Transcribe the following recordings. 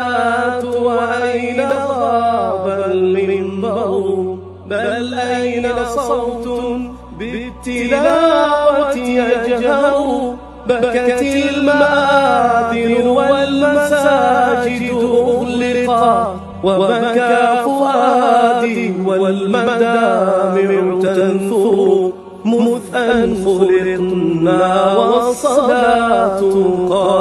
وأين غاب المنبر؟ بل أين صوت بالتلاوة يجهر؟ بكت المآذن والمساجد أغلقت وبكى فؤادي والمدامع تنثر. مذ أن خلقنا والصلاة قامة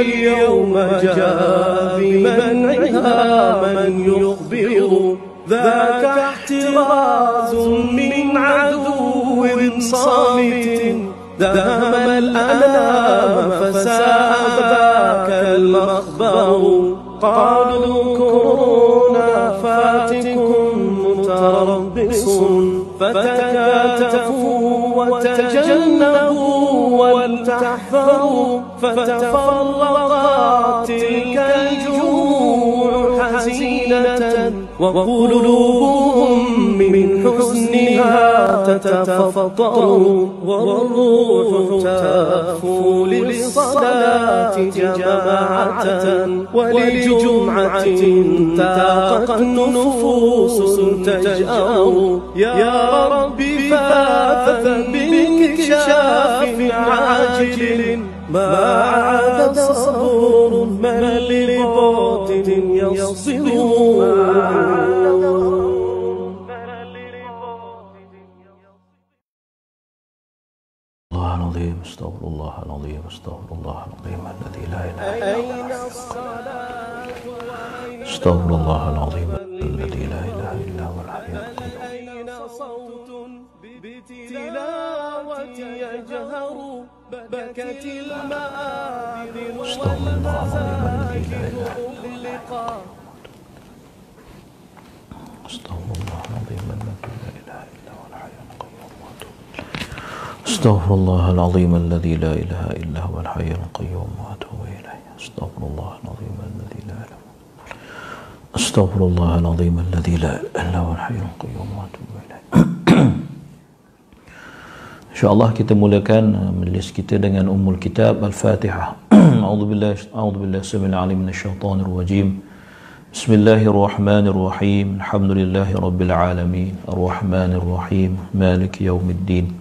واليوم جاء بمنعها من يخبر ذاك احتراز من عدو صامت. دام الأنام فساء ذاك المخبر. فتكاتفوا وتجنبوا ولتحذروا فتفرقت تلك الجموع حزينة. وقلوبهم من حزنها تتفطر والروح تهفو للصلاة جماعة ولجمعة تاقت نفوس تجأر. يا ربي فاثا بانكشاف عاجل. ما عاد صبر من لباطن يصبر. أستغفر الله العظيم أستغفر الله العظيم الذي لا إله إلا هو. أستغفر الله العظيم الذي لا إله إلا هو الحي القيوم. بتلاوة يجهر بكت المآذن والمساجد أغلقت أستغفر الله العظيم الذي لا استغفر الله العظيم الذي لا إله إلا هو الحي القيوم وأتوب إليه. استغفر الله العظيم الذي لا إله إلا هو. استغفر الله العظيم الذي لا إله إلا هو الحي القيوم وأتوب إليه. ان شاء الله kita mulakan uh, majlis kita dengan ummul kitab al-fatihah. A'udzu billahi a'udzu billahi samil alim minasyaitonir rajim بسم الله الرحمن الرحيم الحمد لله رب العالمين الرحمن الرحيم مالك يوم الدين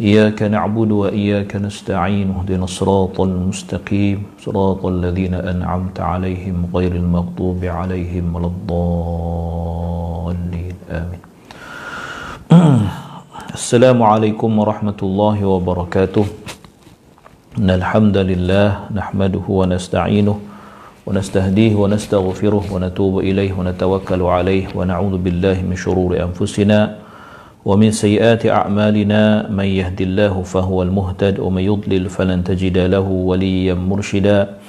إياك نعبد وإياك نستعين اهدنا الصراط المستقيم. صراط الذين أنعمت عليهم غير المغضوب عليهم ولا الضالين. آمين. السلام عليكم ورحمة الله وبركاته. إن الحمد لله نحمده ونستعينه ونستهديه ونستغفره ونتوب إليه ونتوكل عليه ونعوذ بالله من شرور أنفسنا ومن سيئات أعمالنا من يهد الله فهو المهتد ومن يضلل فلن تجد له وليا مرشدا.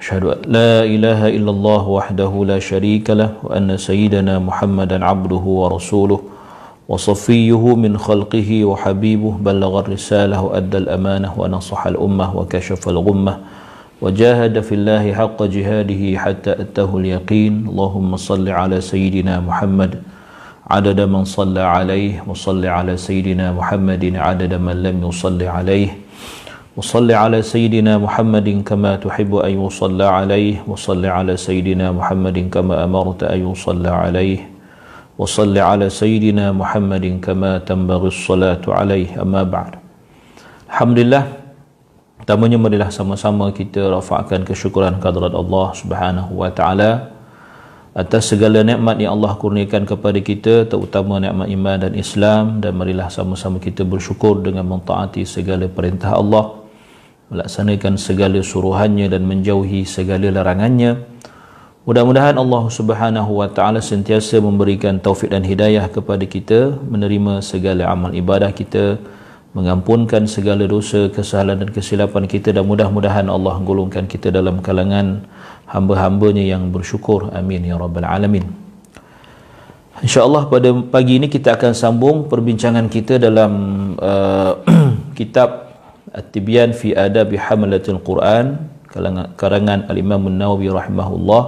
أشهد أن لا إله إلا الله وحده لا شريك له وأن سيدنا محمدا عبده ورسوله وصفيه من خلقه وحبيبه بلغ الرسالة وأدى الأمانة ونصح الأمة وكشف الغمة وجاهد في الله حق جهاده حتى أتاه اليقين. اللهم صل على سيدنا محمد عدد من صلى عليه وصل على سيدنا محمد عدد من لم يصل عليه وصل على سيدنا محمد كما تحب أن يصلى عليه وصل على سيدنا محمد كما أمرت أن يصلى عليه وصل على سيدنا محمد كما تنبغي الصلاة عليه أما بعد الحمد لله Pertamanya marilah sama-sama kita rafakkan kesyukuran kehadrat Allah Subhanahu wa taala atas segala nikmat yang Allah kurniakan kepada kita terutama nikmat iman dan Islam. Dan marilah sama-sama kita bersyukur dengan mentaati segala perintah Allah melaksanakan segala suruhannya dan menjauhi segala larangannya. Mudah-mudahan Allah Subhanahu wa taala sentiasa memberikan taufik dan hidayah kepada kita menerima segala amal ibadah kita mengampunkan segala dosa, kesalahan dan kesilapan kita dan mudah-mudahan Allah golongkan kita dalam kalangan hamba-hambanya yang bersyukur. Amin ya rabbal alamin. InsyaAllah pada pagi ini kita akan sambung perbincangan kita dalam uh, kitab At-Tibyan fi Adab Hamalatul Quran karangan Al-Imam An-Nawawi rahimahullah.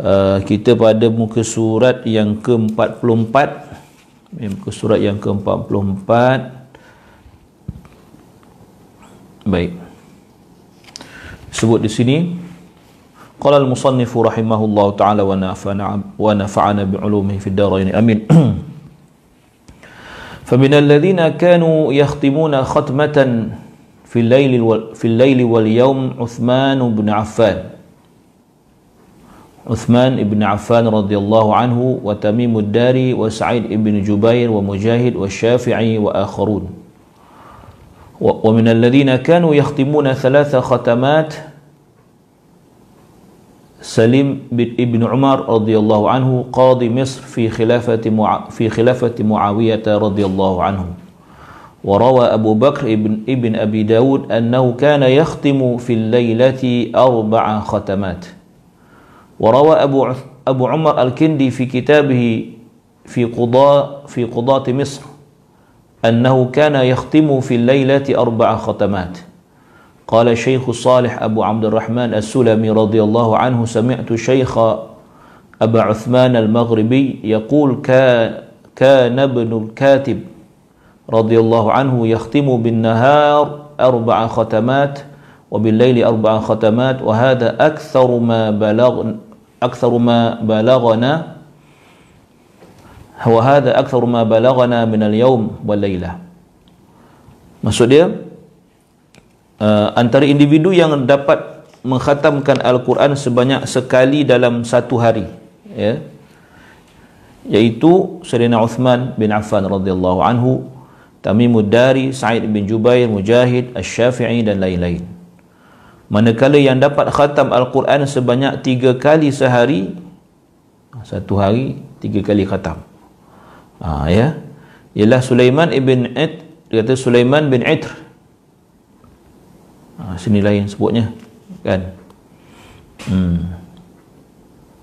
Uh, kita pada muka surat yang ke-44 muka surat yang ke-44 Baik. Sebut di sini قال المصنف رحمه الله تعالى ونفعنا, ونفعنا بعلومه في الدارين. أمين. فمن الذين كانوا يختمون ختمة في الليل في الليل واليوم عثمان بن عفان. عثمان بن عفان رضي الله عنه وتميم الداري وسعيد بن جبير ومجاهد والشافعي وآخرون. ومن الذين كانوا يختمون ثلاث ختمات سليم بن عمر رضي الله عنه قاضي مصر في خلافة مع في خلافة معاوية رضي الله عنه. وروى أبو بكر ابن ابن أبي داود أنه كان يختم في الليلة أربع ختمات. وروى أبو أبو عمر الكندي في كتابه في قضاء في قضاة مصر أنه كان يختم في الليلة أربع ختمات. قال الشيخ الصالح أبو عبد الرحمن السلمي رضي الله عنه سمعت شيخ أبا عثمان المغربي يقول كان ابن الكاتب رضي الله عنه يختم بالنهار أربع ختمات وبالليل أربع ختمات وهذا أكثر ما بلغ أكثر ما بلغنا وهذا أكثر ما بلغنا من اليوم والليلة. Maksud dia uh, antara individu yang dapat mengkhatamkan Al-Quran sebanyak sekali dalam satu hari ya yaitu Sayyidina Uthman bin Affan radhiyallahu anhu Tamimud Dari, Sa'id bin Jubair, Mujahid, Asy-Syafi'i dan lain-lain. Manakala yang dapat khatam Al-Quran sebanyak tiga kali sehari, satu hari tiga kali khatam. Ha, ya. Ialah Sulaiman ibn It, dia kata Sulaiman bin Itr. Ha, sini lain sebutnya. Kan? Hmm.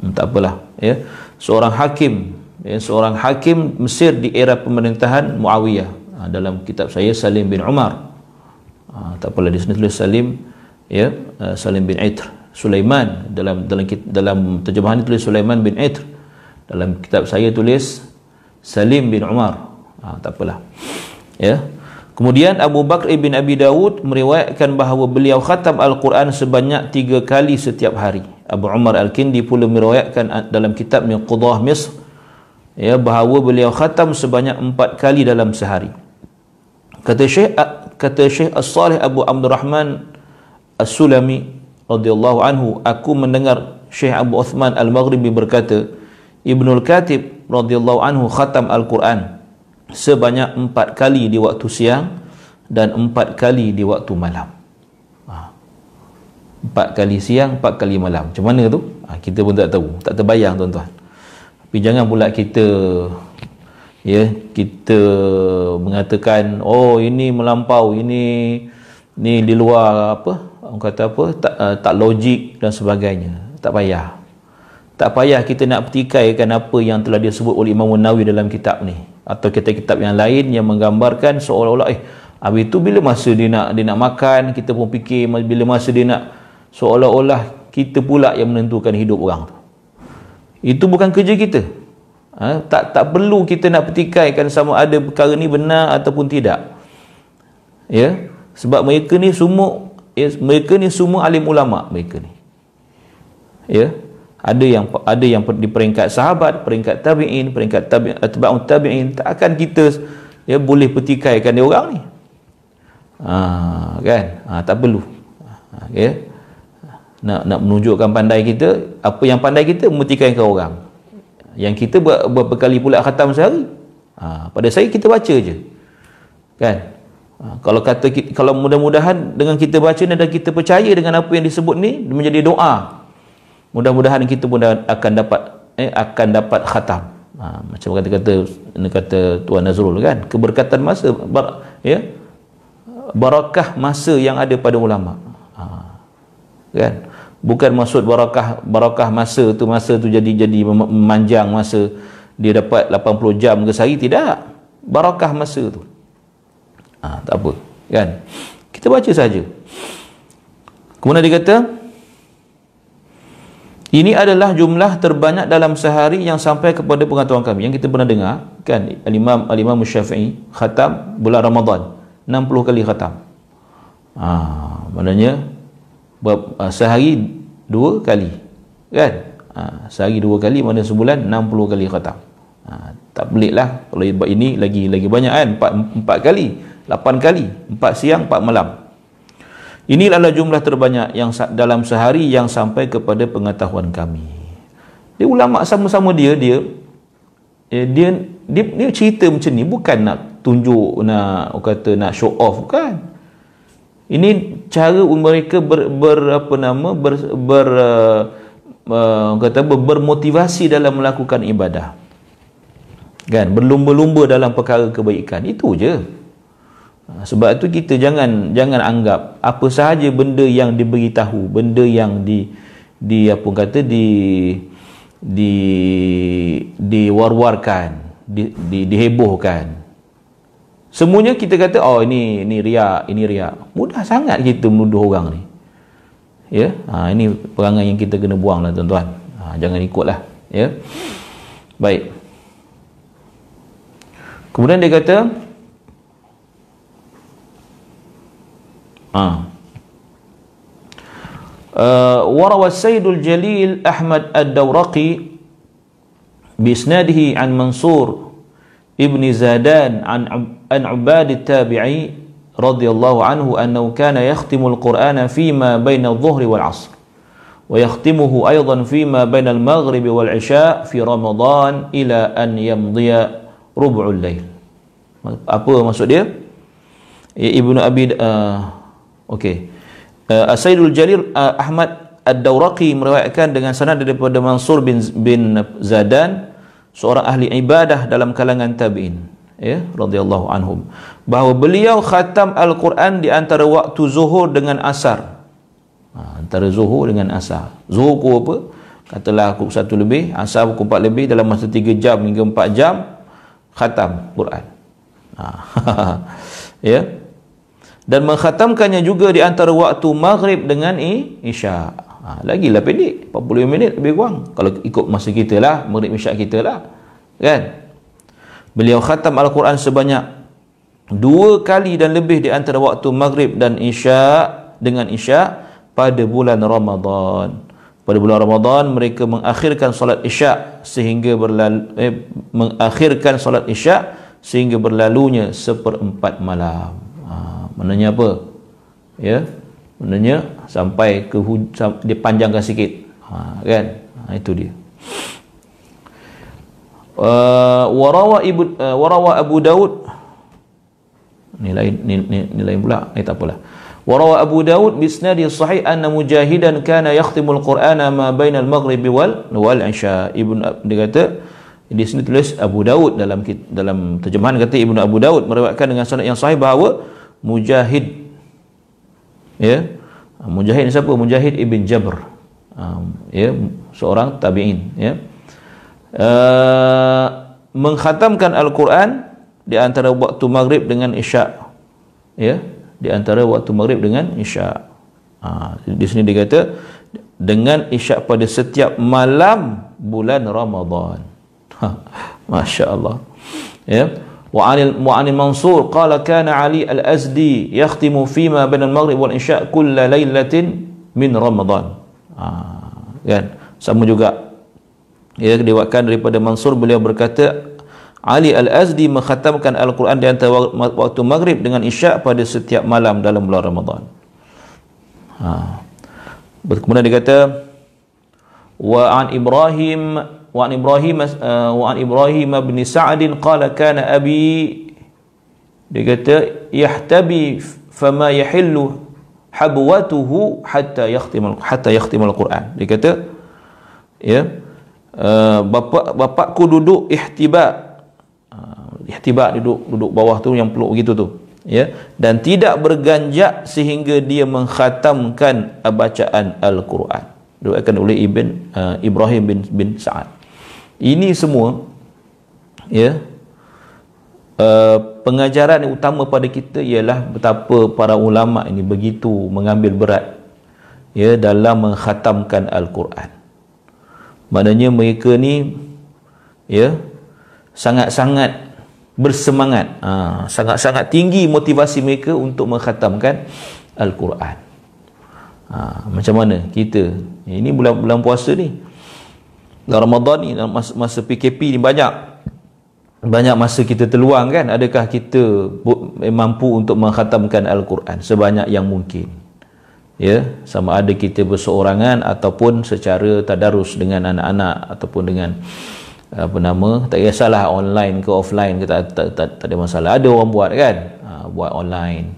hmm tak apalah. Ya. Seorang hakim, ya, seorang hakim Mesir di era pemerintahan Muawiyah ha, dalam kitab saya Salim bin Umar ha, tak apalah di sini tulis Salim ya uh, Salim bin Itr Sulaiman dalam dalam dalam terjemahan tulis Sulaiman bin Itr dalam kitab saya tulis Salim bin Umar ha, tak apalah ya Kemudian Abu Bakr ibn Abi Dawud meriwayatkan bahawa beliau khatam Al-Quran sebanyak tiga kali setiap hari. Abu Umar Al-Kindi pula meriwayatkan dalam kitab Qudah Misr ya, bahawa beliau khatam sebanyak empat kali dalam sehari. Kata Syekh kata Syekh As-Salih Abu Abdul Rahman As-Sulami radhiyallahu anhu aku mendengar Syekh Abu Uthman Al-Maghribi berkata Ibnul Katib radhiyallahu anhu khatam Al-Quran sebanyak empat kali di waktu siang dan empat kali di waktu malam. Ha. Empat kali siang, empat kali malam. Macam mana tu? Ha, kita pun tak tahu. Tak terbayang tuan-tuan. Tapi jangan pula kita ya kita mengatakan oh ini melampau ini ni di luar apa orang kata apa tak uh, tak logik dan sebagainya tak payah tak payah kita nak petikaikan apa yang telah disebut oleh Imam Nawawi dalam kitab ni atau kitab-kitab yang lain yang menggambarkan seolah-olah eh habis itu bila masa dia nak dia nak makan? Kita pun fikir bila masa dia nak seolah-olah kita pula yang menentukan hidup orang tu. Itu bukan kerja kita. Ha, tak tak perlu kita nak petikaikan sama ada perkara ni benar ataupun tidak. Ya? Sebab mereka ni semua ya, mereka ni semua alim ulama mereka ni. Ya ada yang ada yang di peringkat sahabat peringkat tabi'in peringkat tabi'in atba'ut tabi'in tak akan kita ya boleh petikaikan dia orang ni. Ha, kan? Ha, tak perlu. Ha, ya. Nak nak menunjukkan pandai kita apa yang pandai kita memetikaikan orang. Yang kita ber, berapa kali pula khatam sehari. Ha, pada saya kita baca je. Kan? Ha, kalau kata kalau mudah-mudahan dengan kita baca dan kita percaya dengan apa yang disebut ni menjadi doa mudah-mudahan kita pun akan dapat eh, akan dapat khatam. Ha, macam kata kata kata tuan Nazrul kan keberkatan masa bar, ya barakah masa yang ada pada ulama. Ha, kan? Bukan maksud barakah barakah masa tu masa tu jadi jadi memanjang masa dia dapat 80 jam ke sehari tidak. Barakah masa tu. Ha, tak apa kan? Kita baca saja. Kemudian dia kata ini adalah jumlah terbanyak dalam sehari yang sampai kepada pengetahuan kami. Yang kita pernah dengar kan al-imam al-imam syafi'i khatam bulan Ramadan. 60 kali khatam. Ha, maknanya uh, sehari dua kali kan? Ha, sehari dua kali mana sebulan 60 kali khatam. Ha, tak pelik lah. Kalau ini lagi lagi banyak kan? Empat, empat kali lapan kali empat siang empat malam ini adalah jumlah terbanyak yang dalam sehari yang sampai kepada pengetahuan kami. Dia ulama sama-sama dia dia eh, dia dia, dia cerita macam ni bukan nak tunjuk nak kata nak show off bukan. Ini cara mereka ber, ber apa nama ber, ber uh, kata ber, bermotivasi dalam melakukan ibadah. Kan berlumba-lumba dalam perkara kebaikan itu je sebab itu kita jangan jangan anggap apa sahaja benda yang diberitahu benda yang di di apa kata di di diwar-warkan di, di, dihebohkan. Semuanya kita kata oh ini ini riak ini riak. Mudah sangat kita menuduh orang ni. Ya? Ha, ini perangai yang kita kena buang lah tuan-tuan. Ha, jangan ikutlah ya? Baik. Kemudian dia kata ha Uh, warawa Sayyidul Jalil Ahmad Ad-Dawraqi بإسناده عن منصور ابن زادان عن عن عباد التابعي رضي الله عنه أنه كان يختم القرآن فيما بين الظهر والعصر ويختمه أيضا فيما بين المغرب والعشاء في رمضان إلى أن يمضي ربع الليل. apa maksud dia? Ibnu Abi uh, okey. Uh, Sayyidul Jalil uh, Ahmad Ad-Dawraqi meriwayatkan dengan sanad daripada Mansur bin bin Zadan seorang ahli ibadah dalam kalangan tabi'in ya radhiyallahu anhum. Bahawa beliau khatam al-Quran di antara waktu zuhur dengan asar. Ha, antara zuhur dengan asar. Zuhur pukul apa? Katalah pukul satu lebih asar pukul empat lebih dalam masa tiga jam hingga empat jam khatam Quran. Ha, ya dan mengkhatamkannya juga di antara waktu maghrib dengan isya. Ha, lagi lah pendek. 45 minit lebih kurang. Kalau ikut masa kita lah murid misyak kita lah. Kan? Beliau khatam Al-Quran sebanyak dua kali dan lebih di antara waktu maghrib dan isyak dengan isyak pada bulan Ramadan. Pada bulan Ramadan mereka mengakhirkan solat isyak sehingga berlalu eh, mengakhirkan solat isyak sehingga berlalunya seperempat malam maknanya apa? Ya? Maknanya sampai ke dia panjangkan sikit. Ha, kan? Ha, itu dia. Uh, warawa ibu uh, warawa Abu Daud. Ni lain ni, ni, ni lain pula. Ni tak apalah. Warawa Abu Daud bisnadi sahih anna mujahidan kana yakhtimul qur'ana ma bainal maghrib wal wal isya. Ibn dia kata di sini tulis Abu Daud dalam dalam terjemahan kata Ibnu Abu Daud meriwayatkan dengan sanad yang sahih bahawa Mujahid. Ya? Mujahid siapa? Mujahid ibn Jabr. Um, ya seorang tabi'in ya. Uh, mengkhatamkan al-Quran di antara waktu maghrib dengan isyak ya. Di antara waktu maghrib dengan isyak uh, di sini dia kata dengan isyak pada setiap malam bulan Ramadan. masya-Allah ya وعن وعن المنصور قال كان علي الأزدي يختم فيما بين المغرب والعشاء كل ليلة من رمضان kan sama juga ya diwakilkan daripada Mansur beliau berkata Ali Al-Azdi mengkhatamkan Al-Quran di antara waktu maghrib dengan isyak pada setiap malam dalam bulan Ramadan ha. kemudian dia kata wa an Ibrahim وعن إبراهيم وعن إبراهيم بن سعد قال كان أبي dia kata yahtabi fama yahillu habwatuhu hatta yakhtim hatta yakhtim al-Quran dia kata ya uh, bapa bapakku duduk ihtiba uh, ihtiba duduk duduk bawah tu yang peluk begitu tu ya dan tidak berganjak sehingga dia mengkhatamkan bacaan al-Quran diriwayatkan oleh Ibn uh, Ibrahim bin bin Sa'ad ini semua ya uh, pengajaran yang utama pada kita ialah betapa para ulama ini begitu mengambil berat ya dalam mengkhatamkan al-Quran. Maknanya mereka ni ya sangat-sangat bersemangat, ha, sangat-sangat tinggi motivasi mereka untuk mengkhatamkan al-Quran. ha, macam mana kita ini bulan bulan puasa ni dalam Ramadan ni dalam masa, masa PKP ni banyak. Banyak masa kita terluang kan? Adakah kita mampu untuk mengkhatamkan Al-Quran sebanyak yang mungkin? Ya sama ada kita berseorangan ataupun secara tadarus dengan anak-anak ataupun dengan apa nama tak kisahlah online ke offline ke tak, tak, tak, tak ada masalah. Ada orang buat kan? Ha, buat online.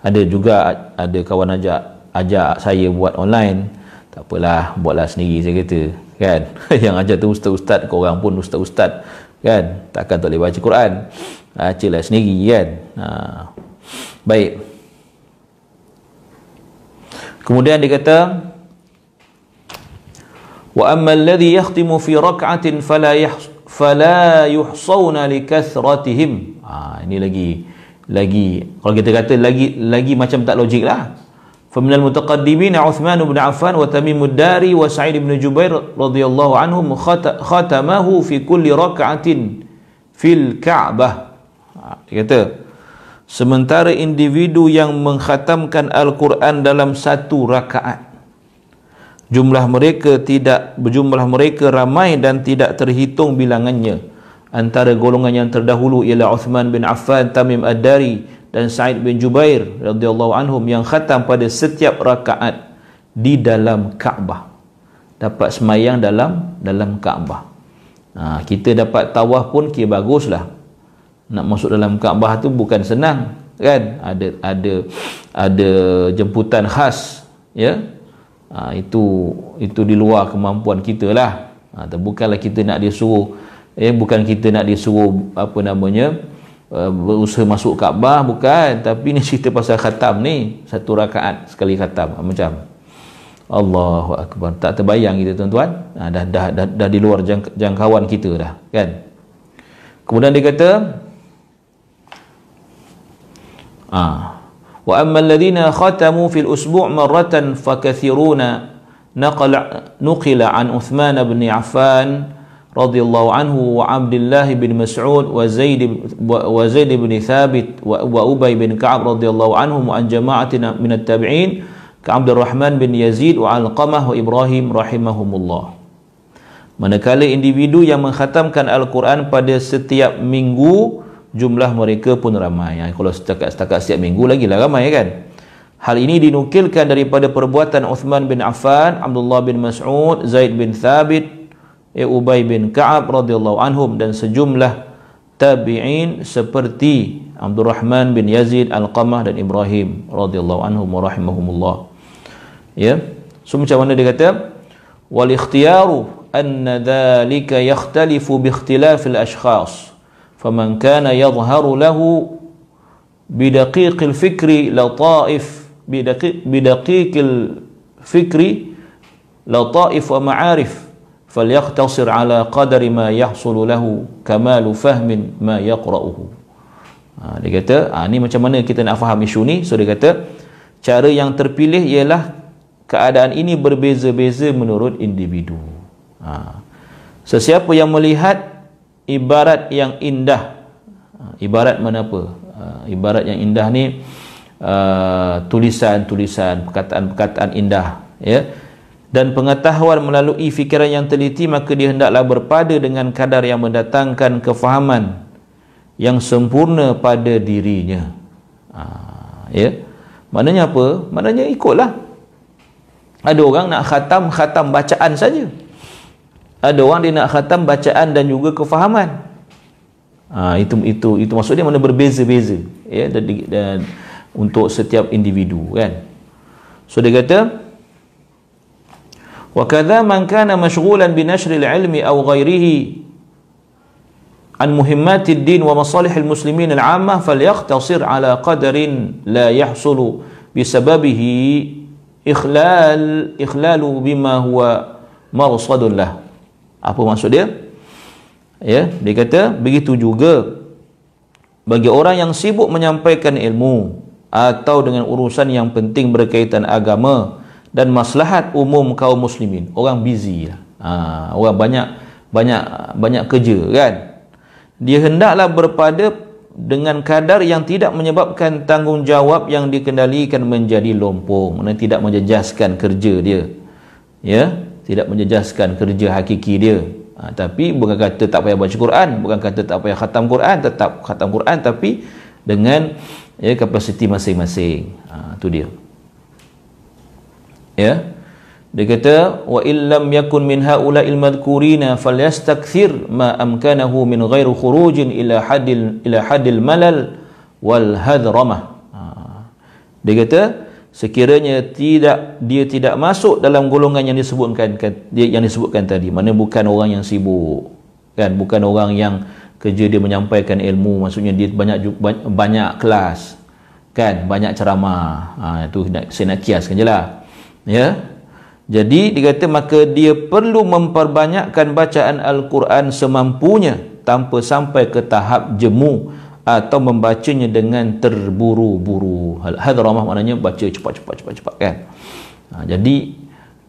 Ada juga ada kawan ajak ajak saya buat online tak apalah buatlah sendiri saya kata kan? Yang ajar tu ustaz-ustaz kau orang pun ustaz-ustaz kan? Takkan tak boleh baca Quran. Bacalah sendiri kan? Ha. baik. Kemudian dia kata wa amma alladhi yakhtimu fi rak'atin fala fala yuhsawna likathratihim ha ini lagi lagi kalau kita kata lagi lagi macam tak logik lah فمن المتقدمين عثمان بن عفان وتميم الداري وسعيد بن جبير رضي الله عنهم ختمه في كل ركعة في الكعبة dia kata sementara individu yang mengkhatamkan Al-Quran dalam satu rakaat jumlah mereka tidak berjumlah mereka ramai dan tidak terhitung bilangannya antara golongan yang terdahulu ialah Uthman bin Affan, Tamim Ad-Dari dan Sa'id bin Jubair radhiyallahu anhum yang khatam pada setiap rakaat di dalam Kaabah. Dapat semayang dalam dalam Kaabah. Ha, kita dapat tawaf pun kira baguslah. Nak masuk dalam Kaabah tu bukan senang kan? Ada ada ada jemputan khas ya ha, itu itu di luar kemampuan kita lah ha, bukanlah kita nak disuruh eh bukan kita nak disuruh apa namanya uh, berusaha masuk Kaabah bukan. Tapi ni cerita pasal khatam ni. Satu rakaat sekali khatam. Macam Allahu akbar. Tak terbayang kita tuan-tuan. Ha, dah, dah, dah, dah di luar jang, jangkauan kita dah kan? Kemudian dia kata ah wa amma alladhina khatamu fil usbu' marratan fakathiruna naqala nuqila an Uthman bin Affan radhiyallahu anhu wa Abdullah bin Mas'ud wa Zaid wa Zaid bin Thabit wa Ubay bin Ka'ab radhiyallahu anhum an jama'atin min at-tabi'in ka Abdul Rahman bin Yazid wa Al-Qamah wa Ibrahim rahimahumullah manakala individu yang mengkhatamkan Al-Quran pada setiap minggu jumlah mereka pun ramai. Ya, kalau setakat-setakat setiap minggu lagi lah ramai kan. Hal ini dinukilkan daripada perbuatan Uthman bin Affan, Abdullah bin Mas'ud, Zaid bin Thabit, ya, Ubay bin Ka'ab radhiyallahu anhum dan sejumlah tabi'in seperti Abdul Rahman bin Yazid Al-Qamah dan Ibrahim radhiyallahu anhum wa rahimahumullah. Ya. So macam mana dia kata? Wal ikhtiyaru anna dhalika yakhtalifu bi ikhtilafil ashkhas. فمن كان يظهر له بدقيق الفكر لطائف بدقيق, بدقيق الفكر لطائف ومعارف falyaqtasir ala qadari ma yahsulu lahu kamalu fahmin ma yaqra'uhu ha, dia kata ha, ni macam mana kita nak faham isu ni so dia kata cara yang terpilih ialah keadaan ini berbeza-beza menurut individu ha. sesiapa yang melihat ibarat yang indah ha, ibarat mana apa ha, ibarat yang indah ni uh, tulisan-tulisan perkataan-perkataan indah ya yeah? Dan pengetahuan melalui fikiran yang teliti maka dia hendaklah berpada dengan kadar yang mendatangkan kefahaman yang sempurna pada dirinya. Ha, ya. Maknanya apa? Maknanya ikutlah. Ada orang nak khatam khatam bacaan saja. Ada orang dia nak khatam bacaan dan juga kefahaman. Ha, itu itu itu maksud dia mana berbeza-beza ya dan, dan untuk setiap individu kan? So dia kata kana mashghulan bi nashr al-ilmi aw ghayrihi an muhimmat ad-din wa masalih al-muslimin al-'ammah falyaqtasir ala qadarin la yahsulu bisababihi ikhlal ikhlalu bima huwa marsadun lahu apa maksud dia? Ya dia kata begitu juga bagi orang yang sibuk menyampaikan ilmu atau dengan urusan yang penting berkaitan agama dan maslahat umum kaum muslimin orang busy lah. ha, orang banyak banyak banyak kerja kan? Dia hendaklah berpada dengan kadar yang tidak menyebabkan tanggungjawab yang dikendalikan menjadi lompong. Mana tidak menjejaskan kerja dia. Ya? Tidak menjejaskan kerja hakiki dia. Ha, tapi bukan kata tak payah baca Quran bukan kata tak payah khatam Quran tetap khatam Quran tapi dengan ya kapasiti masing-masing. Ha, tu dia ya. Dia kata wa illam yakun min haula il madhkurina falyastakthir ma amkanahu min ghairi khurujin ila hadil ila hadil malal wal hadramah. Ha. Dia kata sekiranya tidak dia tidak masuk dalam golongan yang disebutkan yang disebutkan tadi. Mana bukan orang yang sibuk kan? Bukan orang yang kerja dia menyampaikan ilmu maksudnya dia banyak banyak kelas kan? Banyak ceramah. Ha, itu saya nak kiaskan je lah ya jadi dikata maka dia perlu memperbanyakkan bacaan Al-Quran semampunya tanpa sampai ke tahap jemu atau membacanya dengan terburu-buru. Hadramah maknanya baca cepat-cepat cepat-cepat kan. Ha, jadi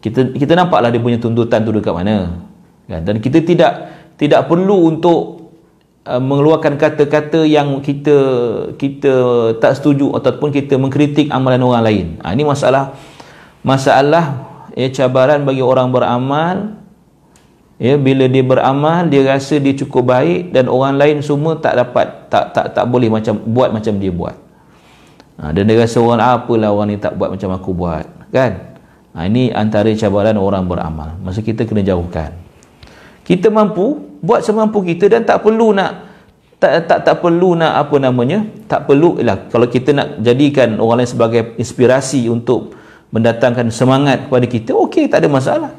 kita kita nampaklah dia punya tuntutan tu dekat mana. Kan? Dan kita tidak tidak perlu untuk uh, mengeluarkan kata-kata yang kita kita tak setuju ataupun kita mengkritik amalan orang lain. Ha, ini masalah masalah ya cabaran bagi orang beramal ya bila dia beramal dia rasa dia cukup baik dan orang lain semua tak dapat tak tak tak boleh macam buat macam dia buat. Ha, dan dia rasa orang apalah orang ni tak buat macam aku buat kan? Ha, ini antara cabaran orang beramal. Masa kita kena jauhkan. Kita mampu buat semampu kita dan tak perlu nak tak tak tak perlu nak apa namanya tak perlu lah. Kalau kita nak jadikan orang lain sebagai inspirasi untuk mendatangkan semangat kepada kita okey tak ada masalah.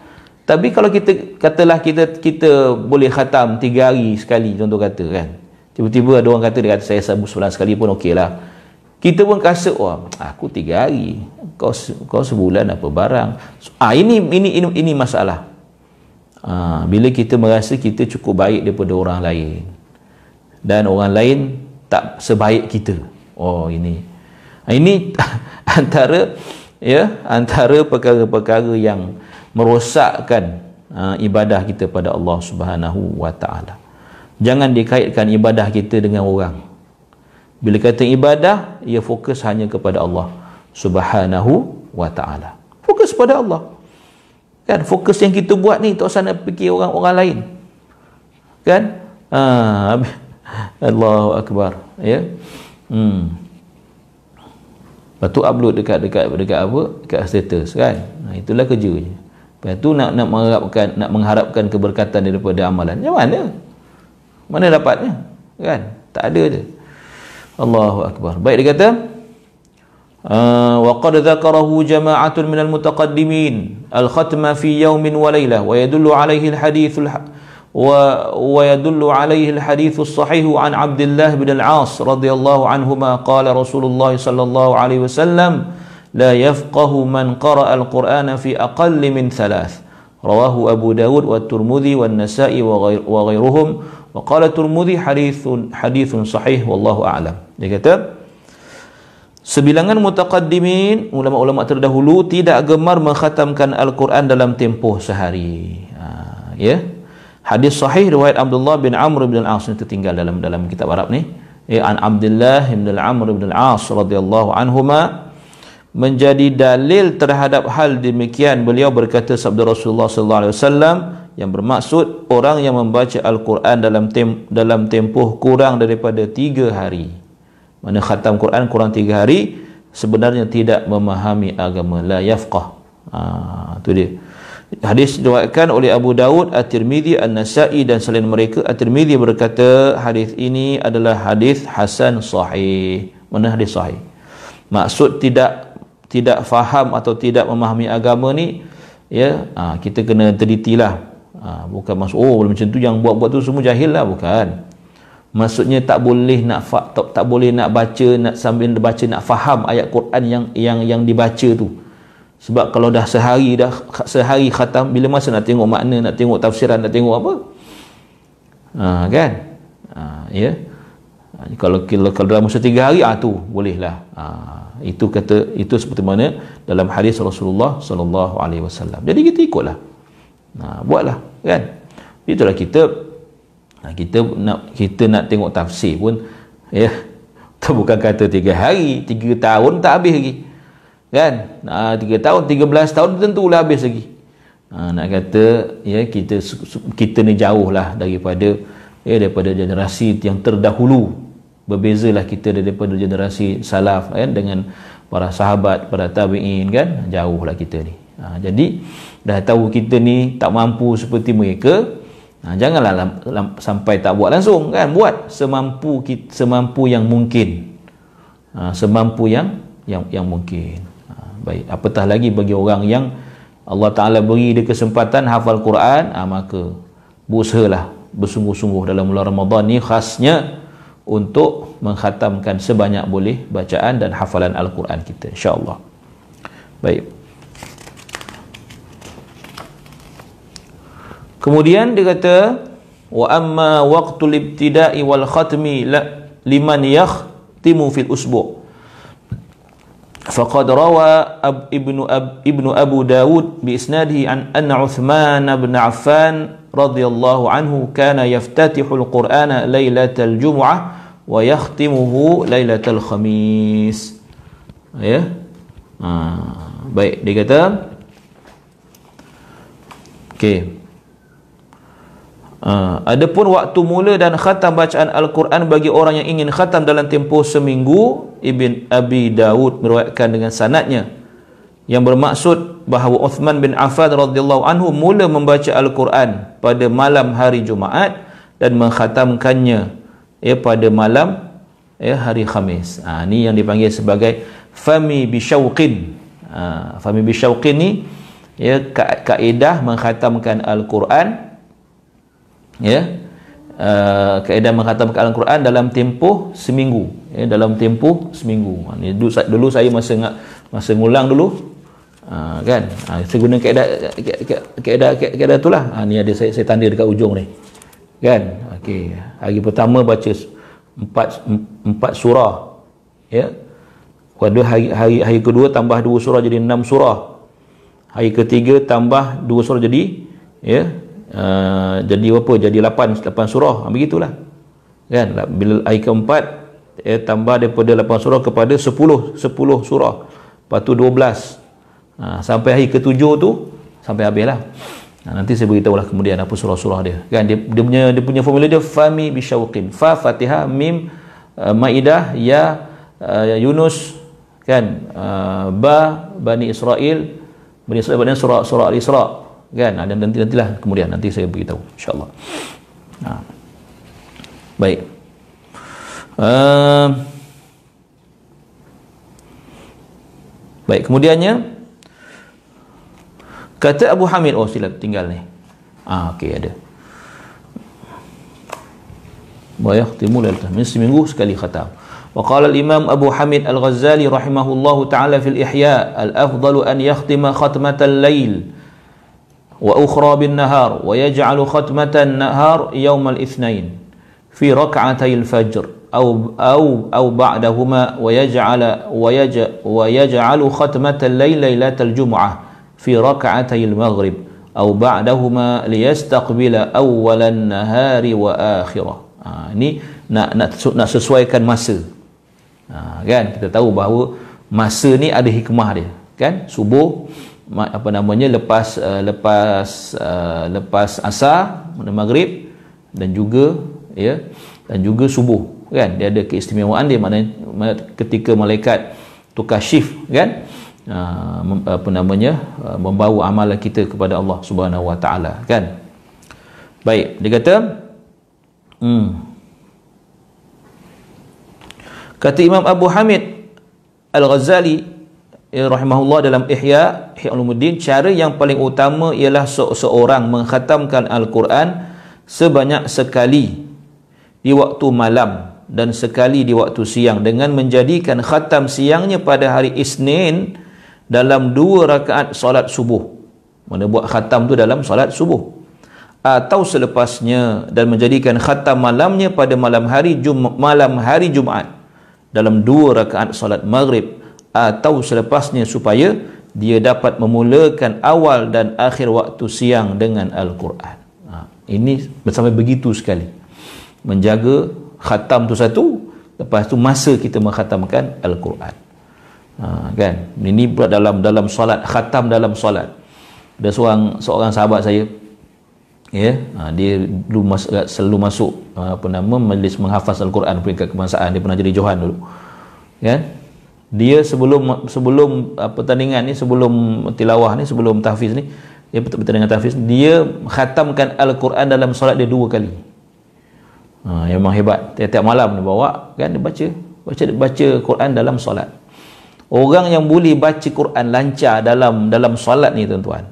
Tapi kalau kita katalah kita kita boleh khatam tiga hari sekali contoh kata kan. Tiba-tiba ada orang kata dia kata saya sabu sebulan sekali pun okey lah. Kita pun rasa wah aku tiga hari kau kau sebulan apa barang? Ah ini ini ini, ini masalah. Ah, bila kita merasa kita cukup baik daripada orang lain dan orang lain tak sebaik kita. Oh ini. Ah, ini antara ya antara perkara-perkara yang merosakkan uh, ibadah kita pada Allah Subhanahu wa taala. Jangan dikaitkan ibadah kita dengan orang. Bila kata ibadah, ia fokus hanya kepada Allah Subhanahu wa taala. Fokus pada Allah. Kan fokus yang kita buat ni tak usah nak fikir orang-orang lain. Kan? Ah, Allahu akbar, ya. Hmm. Lepas tu upload dekat dekat dekat apa? Dekat status kan. Nah, itulah kerjanya. Lepas tu nak nak mengharapkan nak mengharapkan keberkatan daripada amalan. Macam mana? Mana dapatnya? Kan? Tak ada je. Allahu akbar. Baik dia kata wa qad dzakarahu jama'atun minal mutaqaddimin al-khatma fi yawmin wa laylah wa yadullu alayhi al-hadithul ويدل عليه الحديث الصحيح عن عبد الله بن العاص رضي الله عنهما قال رسول الله صلى الله عليه وسلم لا يفقه من قرأ القرآن في أقل من ثلاث رواه أبو داود والترمذي والنسائي وغير وغيرهم وقال الترمذي حديث حديث صحيح والله أعلم dia kata Sebilangan mutaqaddimin, ulama-ulama terdahulu tidak gemar mengkhatamkan Al-Quran dalam tempoh sehari. Ha, ya, yeah? Hadis sahih riwayat Abdullah bin Amr bin Al-As ini tertinggal dalam dalam kitab Arab ni. Ya an Abdullah bin Al-Amr bin Al-As radhiyallahu anhuma menjadi dalil terhadap hal demikian beliau berkata sabda Rasulullah sallallahu alaihi wasallam yang bermaksud orang yang membaca Al-Quran dalam tem dalam tempoh kurang daripada tiga hari. Mana khatam Quran kurang tiga hari sebenarnya tidak memahami agama la yafqah. Ah tu dia. Hadis diriwayatkan oleh Abu Daud, At-Tirmizi, An-Nasa'i dan selain mereka At-Tirmizi berkata hadis ini adalah hadis hasan sahih. Mana hadis sahih? Maksud tidak tidak faham atau tidak memahami agama ni ya, ha, kita kena telitilah. Ha, bukan maksud oh macam tu yang buat-buat tu semua jahil lah bukan. Maksudnya tak boleh nak tak, tak boleh nak baca nak sambil baca nak faham ayat Quran yang yang yang dibaca tu sebab kalau dah sehari dah sehari khatam bila masa nak tengok makna nak tengok tafsiran nak tengok apa? Ha, kan? Ha, ya? Ha, kalau, kalau kalau dalam masa tiga hari ah tu bolehlah. Ha, itu kata itu seperti mana dalam hadis Rasulullah sallallahu alaihi wasallam. Jadi kita ikutlah. Ha, buatlah kan? Itulah kita ha, kita nak kita nak tengok tafsir pun ya? Tu bukan kata tiga hari tiga tahun tak habis lagi kan? Ha, tiga tahun tiga belas tahun tentulah habis lagi. Ha, nak kata ya kita kita ni jauh lah daripada ya daripada generasi yang terdahulu. Berbezalah kita daripada generasi salaf kan? Dengan para sahabat para tabi'in kan? Jauh lah kita ni. Ha, jadi dah tahu kita ni tak mampu seperti mereka Ha, janganlah lam, lam, sampai tak buat langsung kan? Buat semampu kita, semampu yang mungkin. Ha, semampu yang yang yang mungkin baik. Apatah lagi bagi orang yang Allah Taala beri dia kesempatan hafal Quran ha, maka berusahalah bersungguh-sungguh dalam bulan Ramadan ni khasnya untuk mengkhatamkan sebanyak boleh bacaan dan hafalan Al-Quran kita insya-Allah. Baik. Kemudian dia kata wa amma waqtul ibtida'i wal khatmi la liman yakhtimu fil usbu' faqad rawa ab, ibnu ab, ibnu Abu Dawud bi isnadihi an anna Uthman bin Affan radhiyallahu anhu kana yaftatihu al-Qur'ana lailatal jum'ah wa yakhtimuhu lailatal khamis ya? Ha, baik. Dia kata okey Uh, adapun waktu mula dan khatam bacaan Al-Quran bagi orang yang ingin khatam dalam tempoh seminggu Ibn Abi Dawud meriwayatkan dengan sanatnya yang bermaksud bahawa Uthman bin Affan radhiyallahu anhu mula membaca Al-Quran pada malam hari Jumaat dan mengkhatamkannya ya pada malam ya hari Khamis. Ha, ini yang dipanggil sebagai fami bisyauqin. Ha, fami bisyauqin ni ya kaedah mengkhatamkan Al-Quran ya. Uh, kaedah menghatamkan Al-Quran dalam tempoh seminggu. Ya dalam tempoh seminggu. Ha, ni dulu, dulu saya masa masa ngulang dulu. Uh, kan? Ha, saya guna kaedah kaedah kaedah itulah. Ha, ni ada saya, saya tanda dekat ujung ni. Kan? Okey. Hari pertama baca empat empat surah. Ya. Pada hari, hari hari kedua tambah dua surah jadi enam surah. Hari ketiga tambah dua surah jadi ya uh, jadi apa? Jadi 8 8 surah. Ha, begitulah. Kan? Bila ayat keempat eh, tambah daripada 8 surah kepada 10 10 surah. Lepas tu 12 ha, sampai hari ketujuh tu sampai habis lah ha, nanti saya beritahu lah kemudian apa surah-surah dia. Kan? Dia, dia punya dia punya formula dia fami bisyauqin. Fa fatihah mim uh, maidah ya uh, yunus. Kan? Uh, ba bani israel. Bani israel surah surah al-isra kan dan nanti nantilah kemudian nanti saya beritahu insyaallah ha. baik uh, baik kemudiannya kata Abu Hamid oh sila tinggal ni ah okey ada wa yahtimu lailah seminggu sekali khatam وقال الإمام أبو حميد الغزالي رحمه الله تعالى في الإحياء الأفضل أن يختم ختمة الليل وأخرى بالنهار ويجعل ختمة النهار يوم الاثنين في ركعتي الفجر أو أو أو بعدهما ويجعل ويجعل, ويجعل ختمة الليل ليلة الجمعة في ركعتي المغرب أو بعدهما ليستقبل أول النهار وآخره. ha, ini nak, nak nak sesuaikan masa. ha, kan? Kita tahu bahawa masa ni ada hikmah dia. Kan? Subuh apa namanya lepas uh, lepas uh, lepas asar maghrib dan juga ya dan juga subuh kan? Dia ada keistimewaan dia mana ketika malaikat tukar shift kan? Uh, apa namanya uh, membawa amalan kita kepada Allah Subhanahu wa taala kan? Baik dia kata hmm. Kata Imam Abu Hamid Al-Ghazali ya, rahimahullah dalam Ihya Ihya Ulumuddin cara yang paling utama ialah seorang mengkhatamkan Al-Quran sebanyak sekali di waktu malam dan sekali di waktu siang dengan menjadikan khatam siangnya pada hari Isnin dalam dua rakaat solat subuh. Mana buat khatam tu dalam solat subuh. Atau selepasnya dan menjadikan khatam malamnya pada malam hari Jum malam hari Jumaat dalam dua rakaat solat maghrib atau selepasnya supaya dia dapat memulakan awal dan akhir waktu siang dengan Al-Quran. Ha, ini bersama begitu sekali. Menjaga khatam tu satu, lepas tu masa kita mengkhatamkan al-Quran. Ha, kan? Ini pula dalam dalam solat khatam dalam solat. Ada seorang seorang sahabat saya ya ha, dia dulu mas, selalu masuk ha, apa nama majlis menghafaz al-Quran peringkat kebangsaan. Dia pernah jadi johan dulu kan dia sebelum sebelum uh, pertandingan ni sebelum tilawah ni sebelum tahfiz ni dia pertandingan tahfiz dia khatamkan al-Quran dalam solat dia dua kali. Ha, yang memang hebat. Tiap-tiap malam dia bawa kan dia baca baca baca Quran dalam solat. Orang yang boleh baca Quran lancar dalam dalam solat ni tuan-tuan.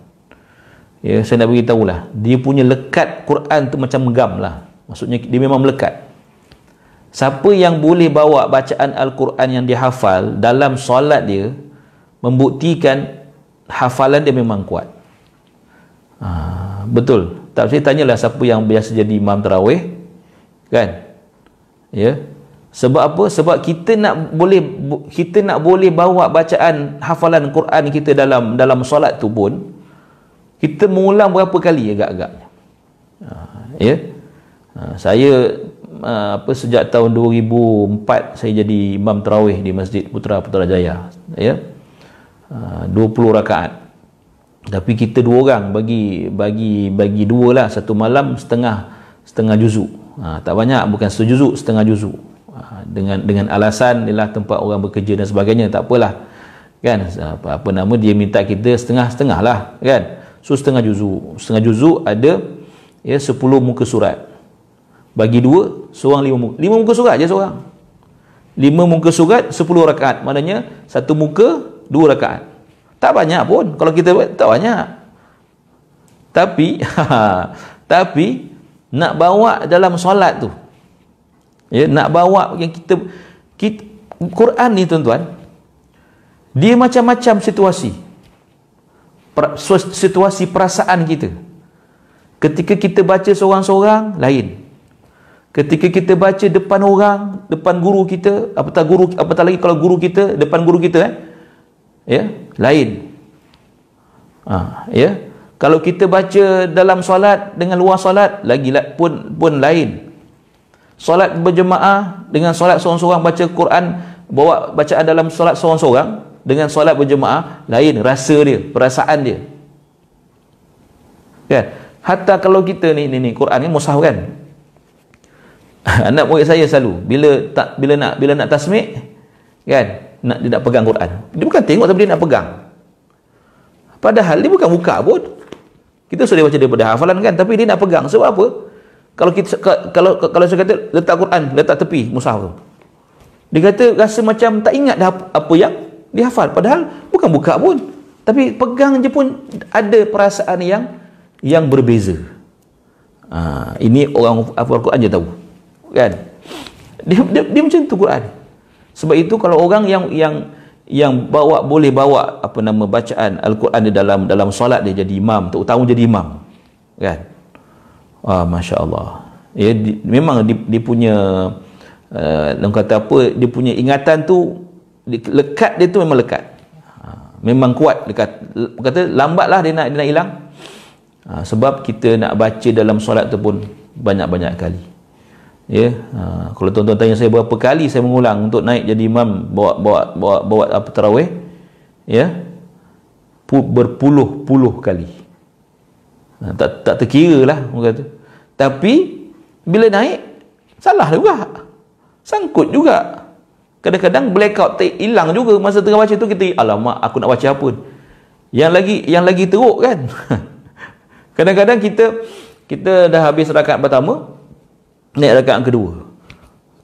Ya saya nak beritahu lah dia punya lekat Quran tu macam gam lah. Maksudnya dia memang melekat siapa yang boleh bawa bacaan Al-Quran yang dia hafal dalam solat dia membuktikan hafalan dia memang kuat. Ha, betul. Tak saya tanyalah siapa yang biasa jadi imam terawih kan? Ya. Sebab apa? Sebab kita nak boleh kita nak boleh bawa bacaan hafalan Quran kita dalam dalam solat tu pun kita mengulang berapa kali agak-agaknya? Ha, ya. Ha, saya ha, apa sejak tahun 2004 saya jadi imam tarawih di Masjid Putra Putrajaya ya. Ha, 20 rakaat. Tapi kita dua orang bagi bagi bagi dua lah. Satu malam setengah setengah juzuk ha, tak banyak bukan satu juzuk setengah juzuk ha, dengan dengan alasan ialah tempat orang bekerja dan sebagainya. Tak apalah kan? Apa, apa nama dia minta kita setengah-setengah lah kan? So setengah juzuk setengah juzuk ada ya 10 muka surat bagi dua seorang lima muka. Lima muka surat je seorang. Lima muka surat 10 rakaat. Maknanya satu muka dua rakaat. Tak banyak pun. Kalau kita tak banyak. Tapi tapi nak bawa dalam solat tu. Ya nak bawa yang kita, kita Quran ni tuan-tuan dia macam-macam situasi. Situasi perasaan kita. Ketika kita baca seorang-seorang lain ketika kita baca depan orang depan guru kita apatah guru apatah lagi kalau guru kita depan guru kita eh? Ya? Lain. Ha, ya? Kalau kita baca dalam solat dengan luar solat lagi pun pun lain. Solat berjemaah dengan solat seorang-seorang baca Quran bawa bacaan dalam solat seorang-seorang dengan solat berjemaah lain rasa dia perasaan dia. Kan? Hatta kalau kita ni ni, ni Quran ni mushaf kan anak murid saya selalu bila tak bila nak bila nak tasmik kan nak dia nak pegang Quran. Dia bukan tengok tapi dia nak pegang. Padahal dia bukan buka pun. Kita sudah baca daripada hafalan kan tapi dia nak pegang. Sebab apa? Kalau kita kalau kalau saya kata letak Quran letak tepi mushaf tu. Dia kata rasa macam tak ingat dah apa yang dihafal. Padahal bukan buka pun. Tapi pegang je pun ada perasaan yang yang berbeza. Ha, ini orang hafal Quran je tahu kan? Dia, dia, dia macam tu Quran. Sebab itu kalau orang yang yang yang bawa boleh bawa apa nama bacaan al-Quran di dalam dalam solat dia jadi imam terutama jadi imam kan? Ah masya-Allah. Ya di, memang dia, dia punya uh, kata apa dia punya ingatan tu di, lekat dia tu memang lekat. Ha, memang kuat. Dekat kata lambatlah dia nak dia nak hilang. Ha, sebab kita nak baca dalam solat tu pun banyak-banyak kali ya ha, kalau tuan-tuan tanya saya berapa kali saya mengulang untuk naik jadi imam bawa bawa bawa bawa apa tarawih ya berpuluh-puluh kali. Ha, tak tak terkira lah kata. Tapi bila naik salah juga. Sangkut juga. Kadang-kadang blackout hilang juga. Masa tengah baca tu kita alamak aku nak baca apa yang lagi yang lagi teruk kan? Kadang-kadang kita kita dah habis rakaat pertama naik rakaat kedua.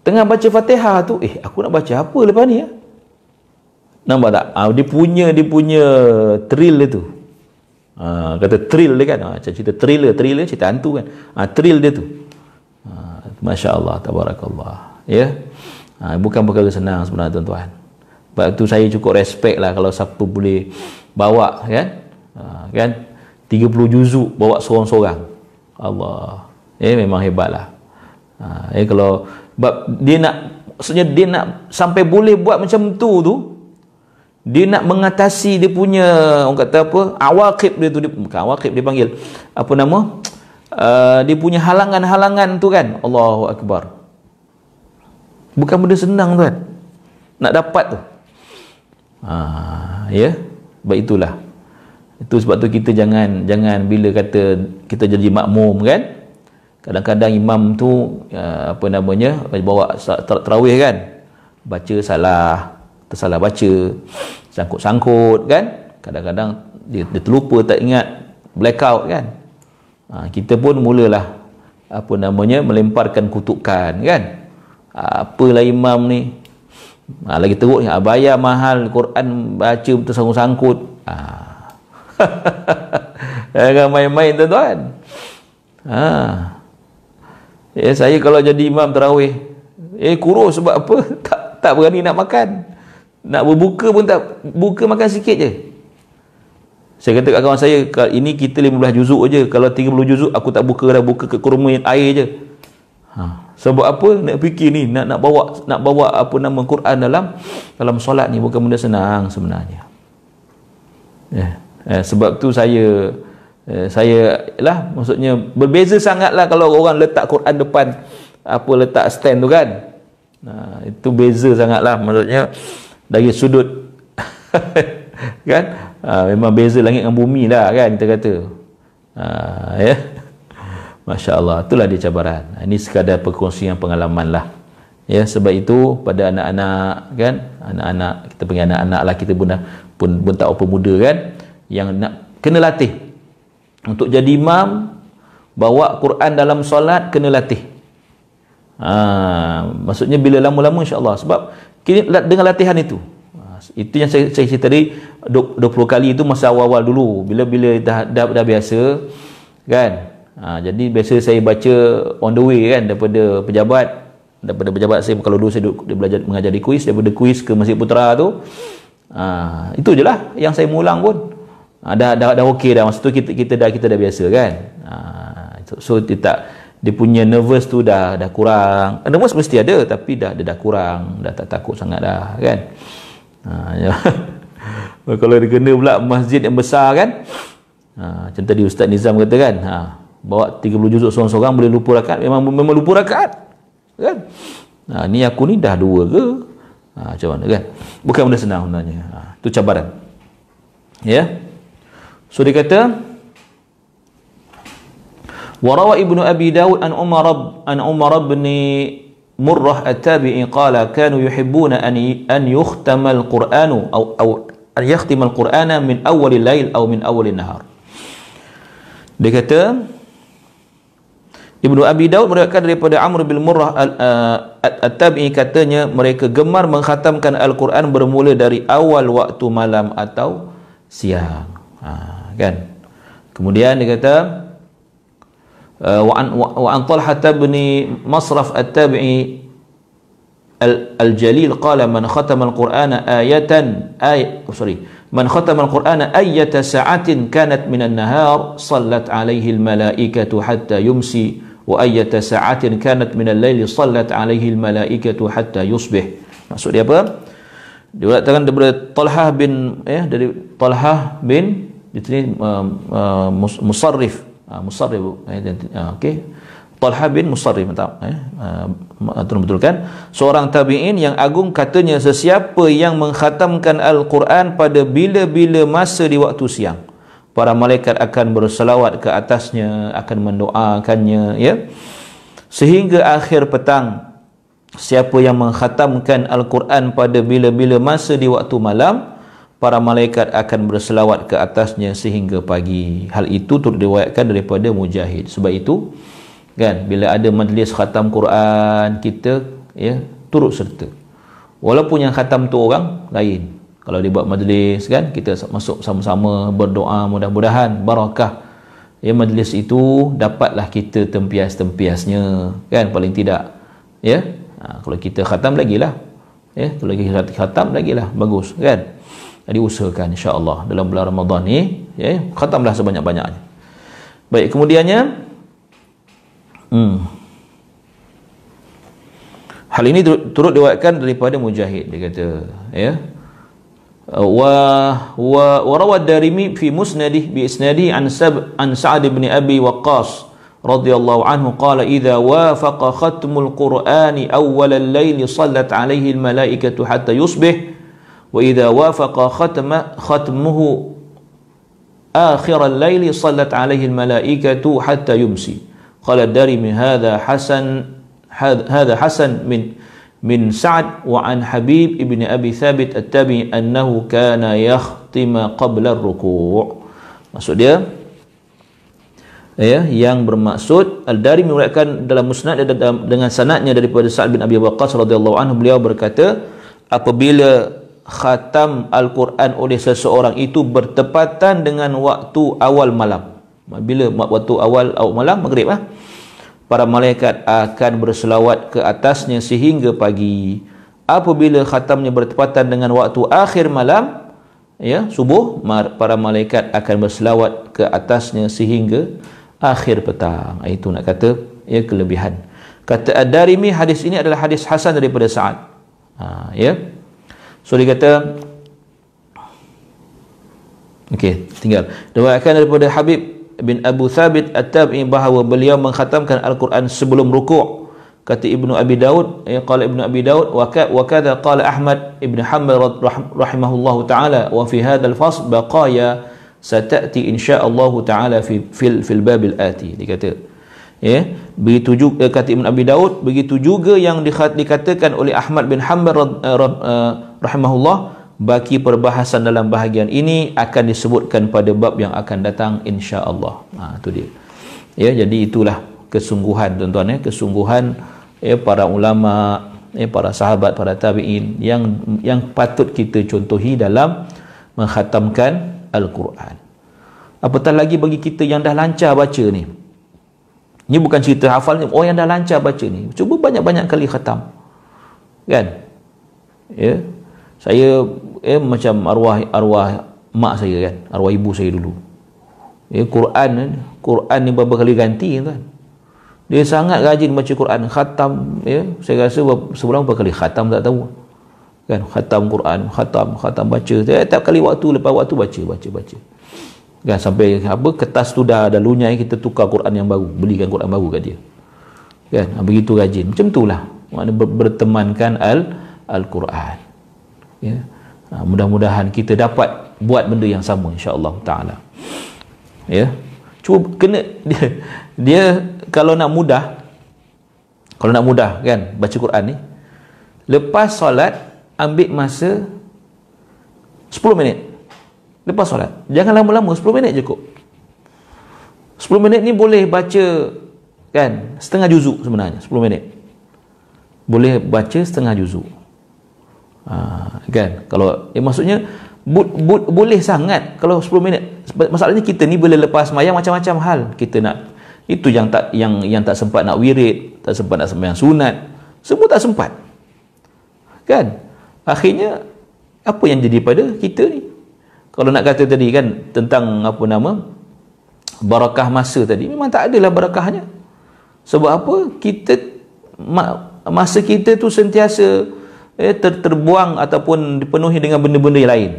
Tengah baca fatihah tu eh aku nak baca apa lepas ni ya? Nampak tak? Ha, dia punya dia punya thrill dia tu. Ha, kata thrill dia kan? Ha, cerita thriller thriller cerita hantu kan? Ha, thrill dia tu. Ha, Masya Allah Tabarakallah. Ya? Ha, bukan perkara senang sebenarnya tuan-tuan. Sebab tu saya cukup respect lah kalau siapa boleh bawa kan? Ha, kan? 30 juzuk bawa seorang-seorang. Allah. Eh memang hebat lah ha, eh kalau bab dia nak maksudnya dia nak sampai boleh buat macam tu tu dia nak mengatasi dia punya orang kata apa awakib dia tu dia, bukan awakib dia panggil apa nama uh, dia punya halangan-halangan tu kan. Allahu Akbar. Bukan benda senang tuan nak dapat tu. Ha, ya sebab itulah. Itu sebab tu kita jangan jangan bila kata kita jadi makmum kan kadang-kadang imam tu uh, apa namanya bawa tarawih kan baca salah tersalah baca sangkut-sangkut kan. Kadang-kadang dia, dia terlupa tak ingat blackout kan. Ha, kita pun mulalah apa namanya melemparkan kutukan kan. Apalah imam ni. Ha, lagi teruk ya, bayar mahal Quran baca tersangkut-sangkut. Ha. jangan main-main tuan-tuan. Ha. Eh, saya kalau jadi imam terawih eh kurus sebab apa? Tak tak berani nak makan. Nak berbuka pun tak buka makan sikit je. Saya kata kat kawan saya ini kita 15 juzuk je. Kalau 30 juzuk aku tak buka dah buka ke kurma air je. Ha. sebab apa? Nak fikir ni nak nak bawa nak bawa apa nama Quran dalam dalam solat ni bukan benda senang sebenarnya. Eh, eh, sebab tu saya saya lah maksudnya berbeza sangatlah kalau orang letak Quran depan apa letak stand tu kan. Nah, itu beza sangatlah maksudnya dari sudut kan? Ha, memang beza langit dengan bumi lah kan kita kata. Ha, ya. Masya Allah itulah dia cabaran. Ha, ini sekadar perkongsian pengalaman lah. Ya sebab itu pada anak-anak kan anak-anak kita panggil anak-anak lah kita pun, pun, pun tak apa muda kan yang nak kena latih untuk jadi imam bawa Quran dalam solat kena latih. Ha, maksudnya bila lama-lama insyaAllah. Sebab dengan latihan itu. Itu yang saya, saya cerita tadi 20 kali itu masa awal-awal dulu. Bila bila dah, dah, dah biasa kan? Ha, jadi biasa saya baca on the way kan? Daripada pejabat. Daripada pejabat saya kalau dulu saya duduk, belajar mengajar di kuis daripada kuis ke Masjid Putera tu. Ha, itu je lah yang saya mulang pun ha, dah, dah, dah okey dah. Masa tu kita, kita dah kita dah biasa kan? Ha, so, so dia tak dia punya nervous tu dah dah kurang. Nervous mesti ada tapi dah dia dah kurang. Dah tak takut sangat dah kan? Ha, ya. kalau dia kena pula masjid yang besar kan? Ha, macam tadi Ustaz Nizam kata kan? Ha, bawa 30 juzuk seorang-seorang boleh lupa rakaat memang memang lupa rakaat kan? Ha, ni aku ni dah dua ke? Ha, macam mana kan? Bukan benda senang sebenarnya. Ha, tu cabaran. Ya so dia kata وروى ابن أبي داود أن عمر أن عمر بن مرة التابعي قال كانوا يحبون أن أن يختم القرآن أو أو أن يختم القرآن من أول الليل أو من أول النهار. Dia kata Ibnu Abi Daud meriwayatkan daripada Amr bin Murrah At-Tabi'i katanya mereka gemar mengkhatamkan Al-Quran bermula dari awal waktu malam atau siang. Ha, kan? Kemudian dia kata وعن وعن طلحة بن مصرف التابعي الجليل قال من ختم القرآن آية آية سوري من ختم القرآن أية ساعة كانت من النهار صلت عليه الملائكة حتى يمسي وأية ساعة كانت من الليل صلت عليه الملائكة حتى يصبح maksud dia apa diriwayatkan daripada Talhah bin eh dari Talhah bin di sini uh, uh, musarrif. Uh, Musarrif eh, uh, okey. Talha bin Musarrif eh. Uh, betul kan seorang tabi'in yang agung katanya sesiapa yang mengkhatamkan al-Quran pada bila-bila masa di waktu siang. Para malaikat akan berselawat ke atasnya akan mendoakannya ya. Sehingga akhir petang siapa yang mengkhatamkan al-Quran pada bila-bila masa di waktu malam para malaikat akan berselawat ke atasnya sehingga pagi. Hal itu turut diriwayatkan daripada Mujahid. Sebab itu kan bila ada majlis khatam Quran kita ya turut serta. Walaupun yang khatam tu orang lain. Kalau dia buat majlis kan kita masuk sama-sama berdoa mudah-mudahan barakah ya majlis itu dapatlah kita tempias-tempiasnya kan paling tidak ya ha, kalau kita khatam lagi lah ya kalau kita khatam lagi lah bagus kan jadi usahakan insya-Allah dalam bulan Ramadan ni ya khatamlah sebanyak-banyaknya. Baik kemudiannya hmm. Hal ini turut diwakilkan daripada Mujahid dia kata ya. Wa wa wa rawad darimi fi musnadih bi isnadi an sab an sa'd bin abi waqqas radhiyallahu anhu qala idza wafaqa khatmul qur'ani awwal al-lail sallat alaihi al-malaikatu hatta yusbih wa idza wafaqa khatma khatmuhu akhir al-lail sallat alaihi al-malaikatu hatta yumsi qala darimi hadha hasan hadha hasan min min Sa'ad wa an Habib ibni Abi Thabit At-Tabi annahu kana yakhtima qabla ar-ruku' maksud dia ya yang bermaksud Al-Dari meriwayatkan dalam musnad dengan sanadnya daripada Sa'ad bin Abi Waqqas radhiyallahu anhu beliau berkata apabila khatam Al-Quran oleh seseorang itu bertepatan dengan waktu awal malam. Bila waktu awal awal malam maghrib ah para malaikat akan berselawat ke atasnya sehingga pagi. Apabila khatamnya bertepatan dengan waktu akhir malam ya subuh para malaikat akan berselawat ke atasnya sehingga akhir petang. Itu nak kata ya kelebihan. Kata ad-darimi hadis ini adalah hadis hasan daripada Sa'ad. Ha, ya so dia kata okey tinggal. Diriwayatkan daripada Habib bin Abu Thabit At-Tabi bahawa beliau mengkhatamkan Al-Quran sebelum rukuk kata Ibnu Abi Daud ya qala Ibnu Abi Daud wa kadha qala Ahmad Ibn Hanbal rahimahullah taala wa fi hadha al-fasl baqaya satati insyaallah taala fi fil fil bab al-ati dikata ya begitu juga kata Ibn Abi Daud begitu juga yang dikatakan oleh Ahmad bin Hanbal eh, rahimahullah baki perbahasan dalam bahagian ini akan disebutkan pada bab yang akan datang insya-Allah. Ha tu dia. Ya jadi itulah kesungguhan tuan-tuan ya kesungguhan ya para ulama ya para sahabat para tabi'in yang yang patut kita contohi dalam menghatamkan al-Quran. Apatah lagi bagi kita yang dah lancar baca ni. Ini bukan cerita hafal ni, oh yang dah lancar baca ni. Cuba banyak-banyak kali khatam. Kan? Ya. Saya eh macam arwah arwah mak saya kan arwah ibu saya dulu. Eh Quran Quran ni beberapa kali ganti kan dia sangat rajin baca Quran. Khatam ya saya rasa sebulan berapa kali? Khatam tak tahu. Kan? Khatam Quran khatam khatam baca. Tiap kali waktu lepas waktu baca baca baca. Kan? Sampai apa kertas tu dah ada lunyai kita tukar Quran yang baru. Belikan Quran baru kat dia. Kan? Ha, begitu rajin. Macam itulah makna bertemankan al al-Quran ya Ha, mudah-mudahan kita dapat buat benda yang sama insya-Allah taala. Ya. Cuba kena dia dia kalau nak mudah kalau nak mudah kan baca Quran ni lepas solat ambil masa 10 minit. Lepas solat. Jangan lama-lama 10 minit cukup. 10 minit ni boleh baca kan setengah juzuk sebenarnya 10 minit. Boleh baca setengah juzuk ha, kan? Kalau eh, maksudnya but, but, boleh sangat kalau 10 minit. Masalahnya kita ni boleh lepas mayang macam-macam hal. Kita nak itu yang tak yang yang tak sempat nak wirid tak sempat nak sembahyang sunat. Semua tak sempat. Kan? Akhirnya apa yang jadi pada kita ni? Kalau nak kata tadi kan tentang apa nama barakah masa tadi memang tak adalah barakahnya. Sebab apa? Kita masa kita tu sentiasa eh, ter, terbuang ataupun dipenuhi dengan benda-benda yang lain.